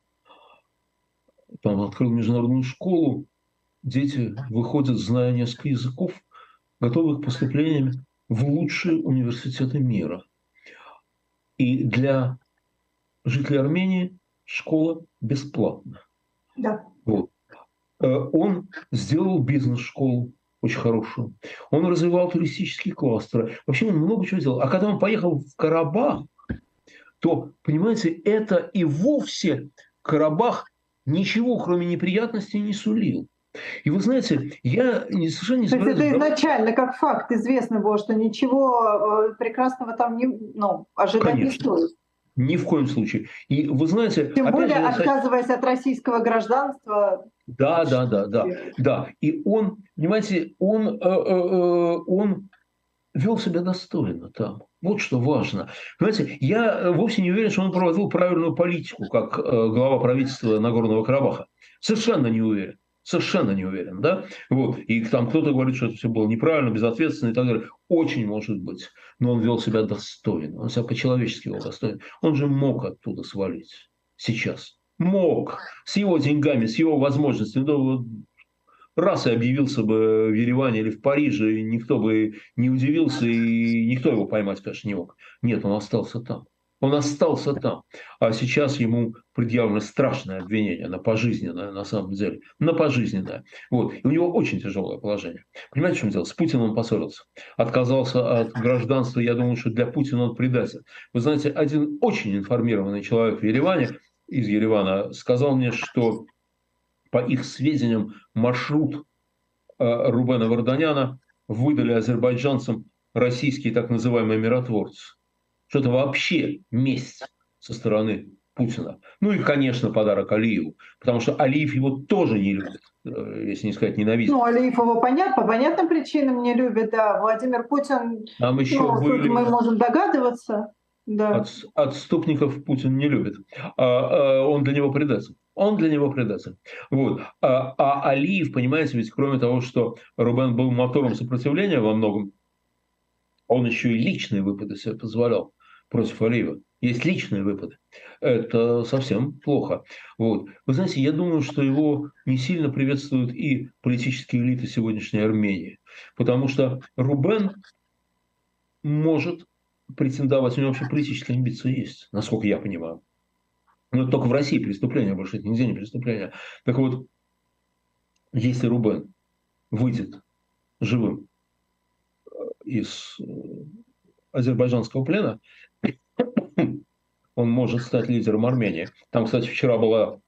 C: Там открыл международную школу. Дети выходят, зная несколько языков, готовы к поступлениям в лучшие университеты мира. И для жителей Армении школа бесплатна.
B: Да.
C: Вот. Э, он сделал бизнес-школу очень хорошую. Он развивал туристические кластеры. Вообще он много чего сделал. А когда он поехал в Карабах, то, понимаете, это и вовсе Карабах ничего, кроме неприятностей, не сулил. И вы знаете, я не, совершенно не
B: То есть это изначально как факт известно было, что ничего э, прекрасного там не, ну, ожидать Конечно. не стоит.
C: Ни в коем случае. И вы знаете...
B: Тем более, же, отказываясь от российского гражданства.
C: Да, да, да, да. да. И он, понимаете, он, э, э, э, он вел себя достойно там. Вот что важно. Понимаете, я вовсе не уверен, что он проводил правильную политику, как глава правительства Нагорного Карабаха. Совершенно не уверен. Совершенно не уверен, да? Вот. И там кто-то говорит, что это все было неправильно, безответственно и так далее. Очень может быть. Но он вел себя достойно. Он себя по-человечески вел достойно. Он же мог оттуда свалить сейчас. Мог. С его деньгами, с его возможностями. Ну, раз и объявился бы в Ереване или в Париже, никто бы не удивился, и никто его поймать, конечно, не мог. Нет, он остался там. Он остался там. А сейчас ему предъявлено страшное обвинение на пожизненное, на самом деле. На пожизненное. Вот. И у него очень тяжелое положение. Понимаете, в чем дело? С Путиным он поссорился. Отказался от гражданства. Я думаю, что для Путина он предатель. Вы знаете, один очень информированный человек в Ереване, из Еревана, сказал мне, что по их сведениям маршрут э, Рубена Варданяна выдали азербайджанцам российские так называемые миротворцы что это вообще месть со стороны Путина. Ну и, конечно, подарок Алиеву, потому что Алиев его тоже не любит, э, если не сказать ненавидит.
B: Ну, Алиев его понятно, по понятным причинам не любит, да. Владимир Путин,
C: Там еще ну,
B: были... мы можем догадываться. Да.
C: От, отступников Путин не любит. А, а, он для него предатель. Он для него предатель. Вот. А, а Алиев, понимаете, ведь кроме того, что Рубен был мотором сопротивления во многом, он еще и личные выпады себе позволял против Алиева. Есть личные выпады. Это совсем плохо. Вот. Вы знаете, я думаю, что его не сильно приветствуют и политические элиты сегодняшней Армении. Потому что Рубен может претендовать, у него вообще политические амбиции есть, насколько я понимаю. Но это только в России преступление, больше это нигде не преступление. Так вот, если Рубен выйдет живым э, из э, азербайджанского плена, он может стать лидером Армении. Там, кстати, вчера была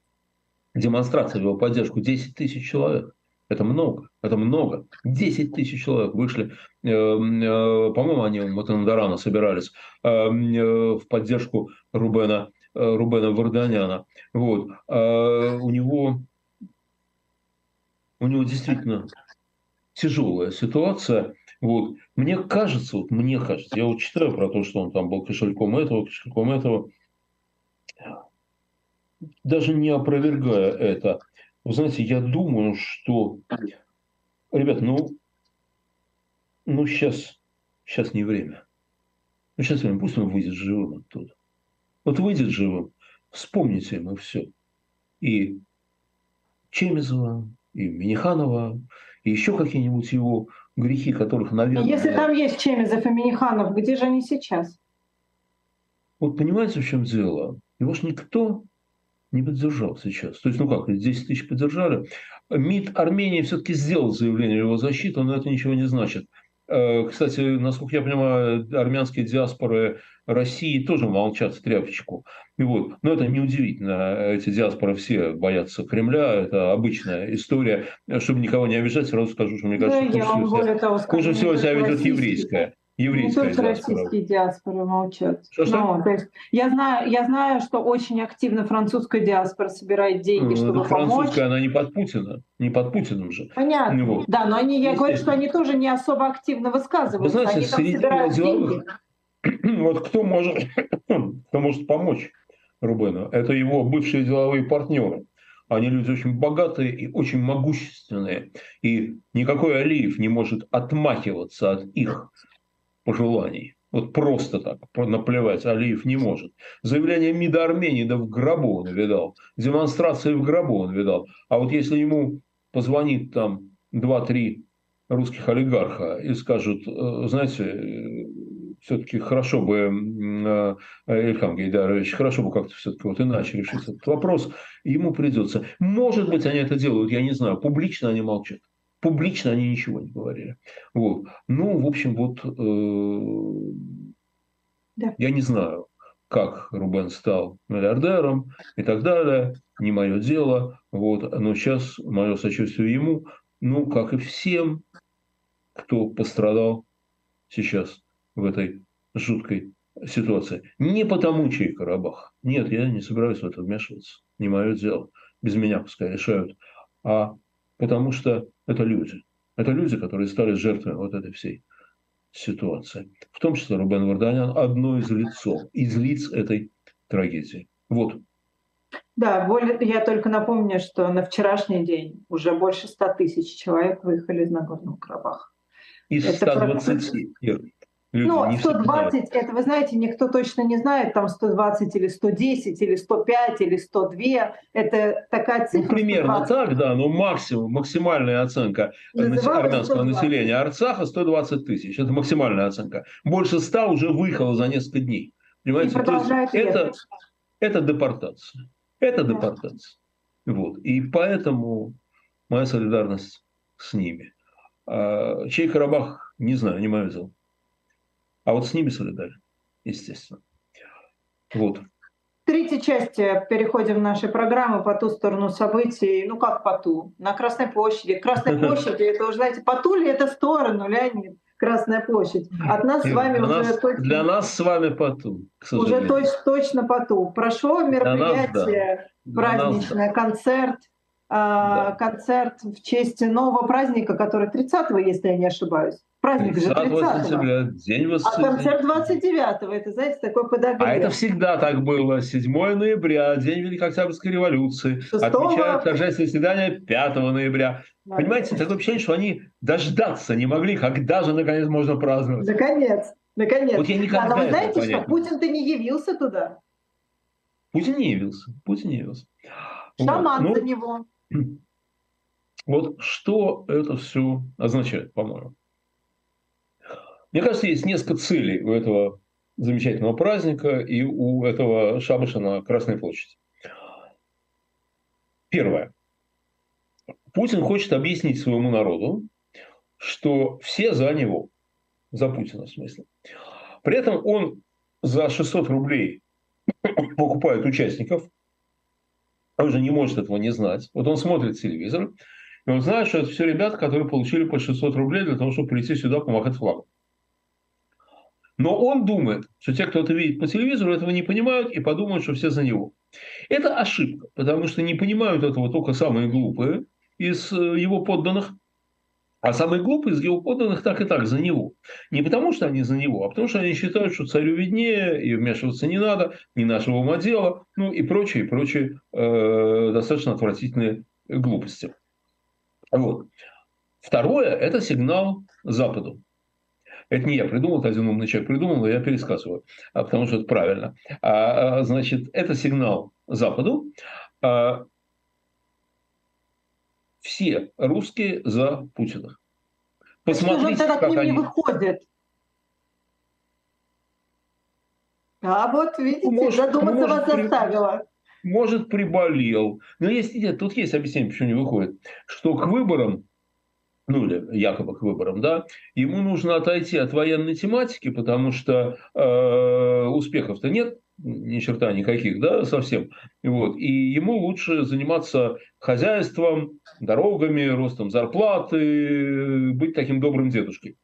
C: демонстрация в его поддержку. 10 тысяч человек. Это много, это много. 10 тысяч человек вышли, э, э, по-моему, они в Матандарана собирались э, в поддержку Рубена, Рубена Варданяна. Вот. У него, у него действительно тяжелая ситуация. Вот. Мне кажется, вот мне кажется, я вот читаю про то, что он там был кошельком этого, кошельком этого, даже не опровергая это, вы знаете, я думаю, что, ребят, ну, ну сейчас, сейчас не время. Ну, сейчас пусть он выйдет живым оттуда. Вот выйдет живым, вспомните ему все. И Чемизова, и Миниханова, и еще какие-нибудь его грехи, которых, наверное...
B: Если там есть Чемизов и Миниханов, где же они сейчас?
C: Вот понимаете, в чем дело? Его же никто не поддержал сейчас. То есть, ну как, 10 тысяч поддержали. МИД Армении все-таки сделал заявление его защите, но это ничего не значит. Э, кстати, насколько я понимаю, армянские диаспоры России тоже молчат в тряпочку. И вот. Но это неудивительно. Эти диаспоры все боятся Кремля. Это обычная история. Чтобы никого не обижать, сразу скажу, что мне кажется, да, хуже, всего, того, хуже всего себя ведет еврейская еврейская
B: Не только диаспора. российские диаспоры молчат. Что, что? Ну, то есть я, знаю, я знаю, что очень активно французская диаспора собирает деньги, ну, чтобы
C: французская, помочь. Французская, она не под Путина, не под Путиным же.
B: Понятно. Вот. Да, но они, я говорю, что они тоже не особо активно высказываются. Вы знаете, они там собирают деловых,
C: деньги. Вот кто может, кто может помочь Рубену? Это его бывшие деловые партнеры. Они люди очень богатые и очень могущественные. И никакой Алиев не может отмахиваться от их пожеланий. Вот просто так, наплевать, Алиев не может. Заявление МИДа Армении, да в гробу он видал. Демонстрации в гробу он видал. А вот если ему позвонит там 2-3 русских олигарха и скажут, э, знаете, э, все-таки хорошо бы, э, Ильхам Гейдарович, хорошо бы как-то все-таки вот иначе решить этот вопрос, ему придется. Может быть, они это делают, я не знаю, публично они молчат. Публично они ничего не говорили. Вот. Ну, в общем, вот э, да. я не знаю, как Рубен стал миллиардером и так далее. Не мое дело. Вот. Но сейчас мое сочувствие ему, ну, как и всем, кто пострадал сейчас в этой жуткой ситуации. Не потому, чей Карабах. Нет, я не собираюсь в это вмешиваться. Не мое дело. Без меня пускай решают. А потому что это люди. Это люди, которые стали жертвами вот этой всей ситуации. В том числе Рубен Варданян одно из лицо, из лиц этой трагедии. Вот.
B: Да, более, я только напомню, что на вчерашний день уже больше 100 тысяч человек выехали из Нагорного Карабаха.
C: Из это 120,
B: ну, 120, это, вы знаете, никто точно не знает, там 120 или 110, или 105, или 102. Это такая цифра.
C: Ну, примерно 120. так, да, но максимум, максимальная оценка Называлось армянского 120. населения Арцаха 120 тысяч. Это максимальная оценка. Больше 100 уже выехало за несколько дней. Понимаете? То есть это, это депортация. Это да. депортация. Вот. И поэтому моя солидарность с ними. А, чей Карабах, не знаю, не мое дело. А вот с ними солидарен, естественно. Вот.
B: Третья часть. Переходим в нашей программы по ту сторону событий. Ну как по ту? На Красной площади. Красная площадь, это уже, знаете, по ту ли это сторону, Леонид? Красная площадь. От нас с вами
C: для
B: уже
C: нас, точно... Для нас с вами по ту,
B: Уже точ, точно по ту. Прошло мероприятие нас, да. праздничное, нас, да. концерт. А, да. концерт в честь нового праздника, который 30-го, если я не ошибаюсь. Праздник 30 же 30 сентября,
C: день.
B: А концерт 29-го, это, знаете, такой подогрев.
C: А это всегда так было. 7 ноября, день Великой Октябрьской революции. 6 Отмечают торжественное свидание 5 ноября. Да. Понимаете, такое ощущение, что они дождаться не могли, когда же наконец можно праздновать.
B: Наконец, наконец. Вот я никогда да, но вы знаете, что Путин-то не явился туда?
C: Путин не явился. Путин не явился.
B: Шаман вот. ну, за него.
C: Вот что это все означает, по-моему. Мне кажется, есть несколько целей у этого замечательного праздника и у этого шабаша на Красной площади. Первое. Путин хочет объяснить своему народу, что все за него, за Путина в смысле. При этом он за 600 рублей покупает участников, он же не может этого не знать. Вот он смотрит телевизор, и он знает, что это все ребята, которые получили по 600 рублей для того, чтобы прийти сюда помахать флагом. Но он думает, что те, кто это видит по телевизору, этого не понимают и подумают, что все за него. Это ошибка, потому что не понимают этого только самые глупые из э, его подданных, а самые глупые из его подданных так и так за него. Не потому, что они за него, а потому, что они считают, что царю виднее, и вмешиваться не надо, не нашего ума дело, ну и прочие, прочие э, достаточно отвратительные глупости. Вот. Второе – это сигнал Западу. Это не я придумал, это один умный человек придумал, но я пересказываю, а, потому что это правильно. А, значит, это сигнал Западу. Все русские за Путина.
B: Посмотрите, как они... не выходят. А вот видите, может, задуматься может, вас заставило.
C: Может, приболел. Но есть, нет, тут есть объяснение, почему не выходит. Что к выборам ну или якобы к выборам, да, ему нужно отойти от военной тематики, потому что э, успехов-то нет, ни черта никаких, да, совсем. Вот. И ему лучше заниматься хозяйством, дорогами, ростом зарплаты, быть таким добрым дедушкой.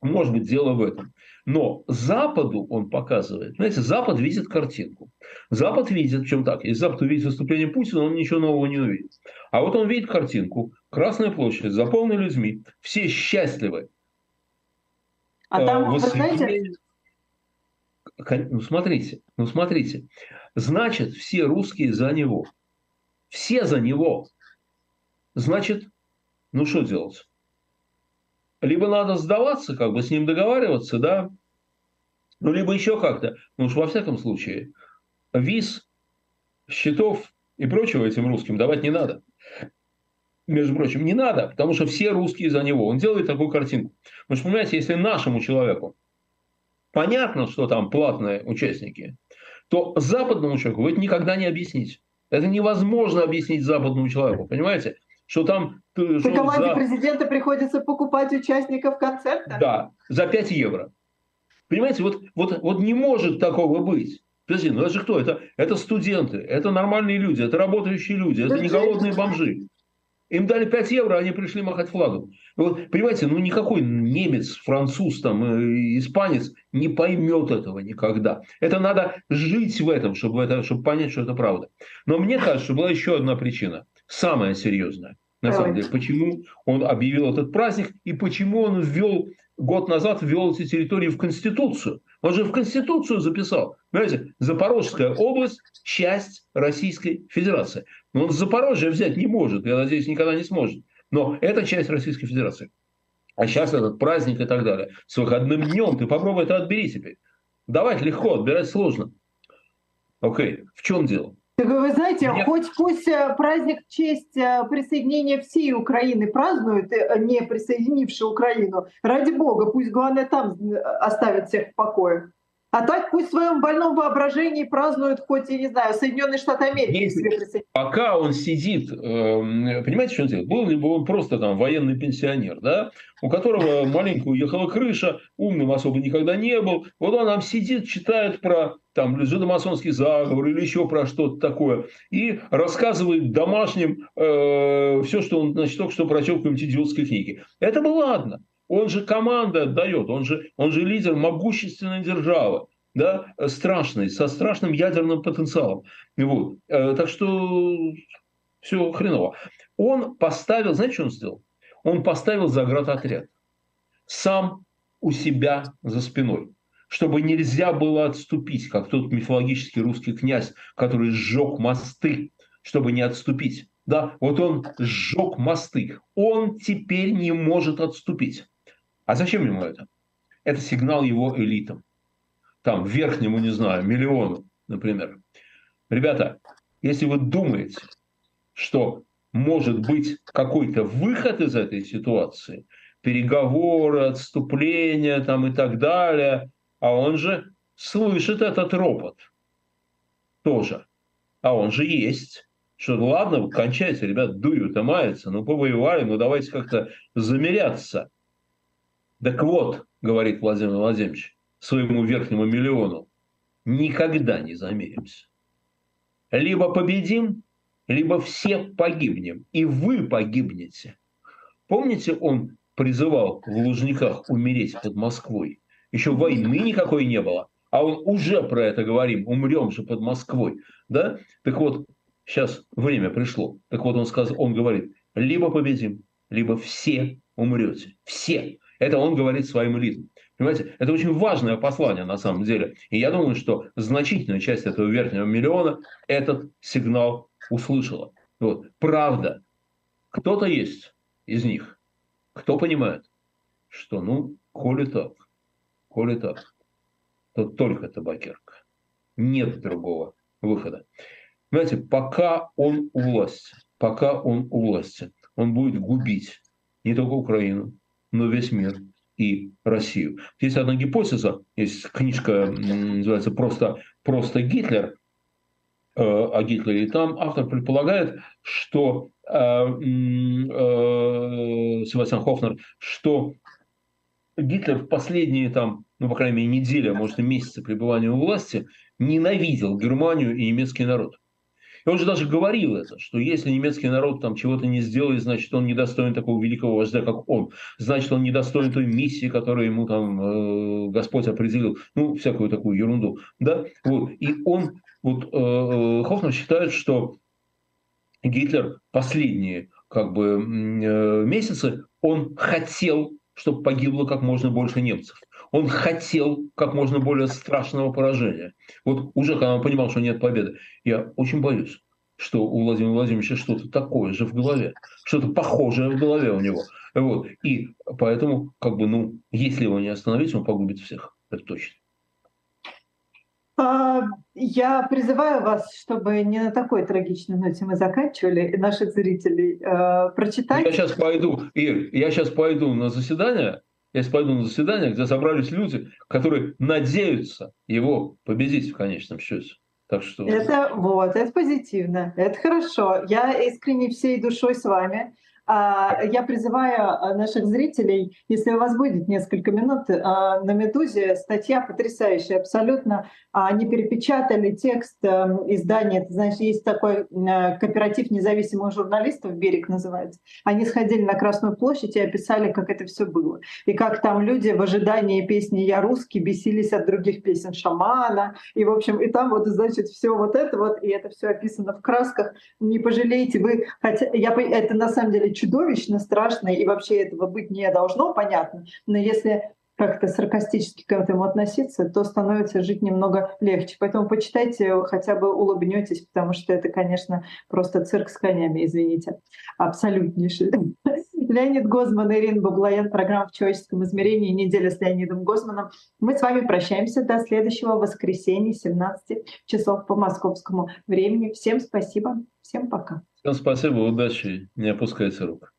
C: Может быть, дело в этом. Но Западу он показывает, знаете, Запад видит картинку. Запад видит, чем так, если Запад увидит выступление Путина, он ничего нового не увидит. А вот он видит картинку. Красная площадь заполнена людьми, все счастливы.
B: А там, э, вы знаете...
C: Ну, смотрите, ну, смотрите. Значит, все русские за него. Все за него. Значит, ну что делать? либо надо сдаваться, как бы с ним договариваться, да, ну, либо еще как-то. Ну уж во всяком случае, виз, счетов и прочего этим русским давать не надо. Между прочим, не надо, потому что все русские за него. Он делает такую картинку. Вы же понимаете, если нашему человеку понятно, что там платные участники, то западному человеку вы это никогда не объясните. Это невозможно объяснить западному человеку, понимаете? что там...
B: Что За команде за... президента приходится покупать участников концерта?
C: Да, за 5 евро. Понимаете, вот, вот, вот не может такого быть. Подожди, ну это же кто? Это, это студенты, это нормальные люди, это работающие люди, это не голодные бомжи. Им дали 5 евро, они пришли махать флагом. Вот, понимаете, ну никакой немец, француз, там, э, испанец не поймет этого никогда. Это надо жить в этом, чтобы, это, чтобы понять, что это правда. Но мне кажется, что была еще одна причина – самое серьезное. На самом деле, почему он объявил этот праздник и почему он ввел год назад ввел эти территории в Конституцию. Он же в Конституцию записал. Понимаете, Запорожская область – часть Российской Федерации. Но он Запорожье взять не может, я надеюсь, никогда не сможет. Но это часть Российской Федерации. А сейчас этот праздник и так далее. С выходным днем ты попробуй это отбери теперь. Давать легко, отбирать сложно. Окей, в чем дело?
B: Так вы знаете, Нет. хоть пусть э, праздник в честь э, присоединения всей Украины празднуют, э, не присоединившие Украину, ради бога, пусть главное там оставят всех в покое. А так пусть в своем больном воображении празднуют хоть, я не знаю, Соединенные Штаты Америки.
C: Если, пока он сидит, эм, понимаете, что он делает? Был ли бы он просто там военный пенсионер, да, у которого маленько уехала крыша, умным особо никогда не был. Вот он там сидит, читает про там жидомасонский заговор или еще про что-то такое, и рассказывает домашним э, все, что он значит, только что прочел в какой-нибудь идиотской книге. Это бы ладно. Он же команда отдает, он же, он же лидер могущественной державы, да, страшный, со страшным ядерным потенциалом. Вот. Э, так что все хреново. Он поставил, знаете, что он сделал? Он поставил заградотряд. Сам у себя за спиной чтобы нельзя было отступить, как тот мифологический русский князь, который сжег мосты, чтобы не отступить. Да, вот он сжег мосты. Он теперь не может отступить. А зачем ему это? Это сигнал его элитам. Там, верхнему, не знаю, миллиону, например. Ребята, если вы думаете, что может быть какой-то выход из этой ситуации, переговоры, отступления там и так далее, а он же слышит этот ропот тоже. А он же есть. Что, ну ладно, кончайте, ребят, дуют и маются, ну повоевали, ну давайте как-то замеряться. Так вот, говорит Владимир Владимирович своему верхнему миллиону, никогда не замеримся. Либо победим, либо все погибнем, и вы погибнете. Помните, он призывал в Лужниках умереть под Москвой? Еще войны никакой не было, а он уже про это говорим, умрем же под Москвой. Да? Так вот, сейчас время пришло. Так вот, он, сказал, он говорит, либо победим, либо все умрете. Все. Это он говорит своим элитам. Понимаете, это очень важное послание на самом деле. И я думаю, что значительная часть этого верхнего миллиона этот сигнал услышала. Вот. Правда, кто-то есть из них, кто понимает, что, ну, коли так, коли так, то только табакерка. Нет другого выхода. Понимаете, пока он у власти, пока он у власти, он будет губить не только Украину, но весь мир и Россию. Есть одна гипотеза, есть книжка, называется «Просто, просто Гитлер», э, о Гитлере. И там автор предполагает, что э, э, Себастьян Хофнер, что Гитлер в последние там, ну, по крайней мере, недели, а может и месяцы пребывания у власти ненавидел Германию и немецкий народ. И он же даже говорил это, что если немецкий народ там чего-то не сделает, значит, он недостоин такого великого вождя, как он. Значит, он недостоин той миссии, которую ему там э, Господь определил. Ну, всякую такую ерунду. Да? Вот. И он, вот э, э Хоффман считает, что Гитлер последние как бы э, месяцы, он хотел, чтобы погибло как можно больше немцев. Он хотел как можно более страшного поражения. Вот уже когда он понимал, что нет победы, я очень боюсь, что у Владимира Владимировича что-то такое же в голове, что-то похожее в голове у него. Вот. И поэтому, как бы, ну, если его не остановить, он погубит всех. Это точно.
B: А, я призываю вас, чтобы не на такой трагичной ноте мы заканчивали, наших зрителей, э, прочитать.
C: Я сейчас пойду, Ир, я сейчас пойду на заседание, сейчас пойду на заседание, где собрались люди, которые надеются его победить в конечном счете.
B: Так что... Это вот, это позитивно, это хорошо. Я искренне всей душой с вами. А, я призываю а, наших зрителей, если у вас будет несколько минут, а, на «Медузе» статья потрясающая, абсолютно. Они перепечатали текст эм, издания, это, значит, есть такой э, кооператив независимых журналистов, «Берег» называется. Они сходили на Красную площадь и описали, как это все было. И как там люди в ожидании песни «Я русский» бесились от других песен шамана. И, в общем, и там вот, значит, все вот это вот, и это все описано в красках. Не пожалеете вы, хотя я, это на самом деле чудовищно страшно, и вообще этого быть не должно, понятно. Но если как-то саркастически к этому относиться, то становится жить немного легче. Поэтому почитайте, хотя бы улыбнетесь, потому что это, конечно, просто цирк с конями, извините, абсолютнейший. Леонид Гозман, Ирина Баблоян, программа «В человеческом измерении. Неделя с Леонидом Гозманом». Мы с вами прощаемся до следующего воскресенья, 17 часов по московскому времени. Всем спасибо, всем пока.
C: Всем спасибо, удачи, не опускайте рук.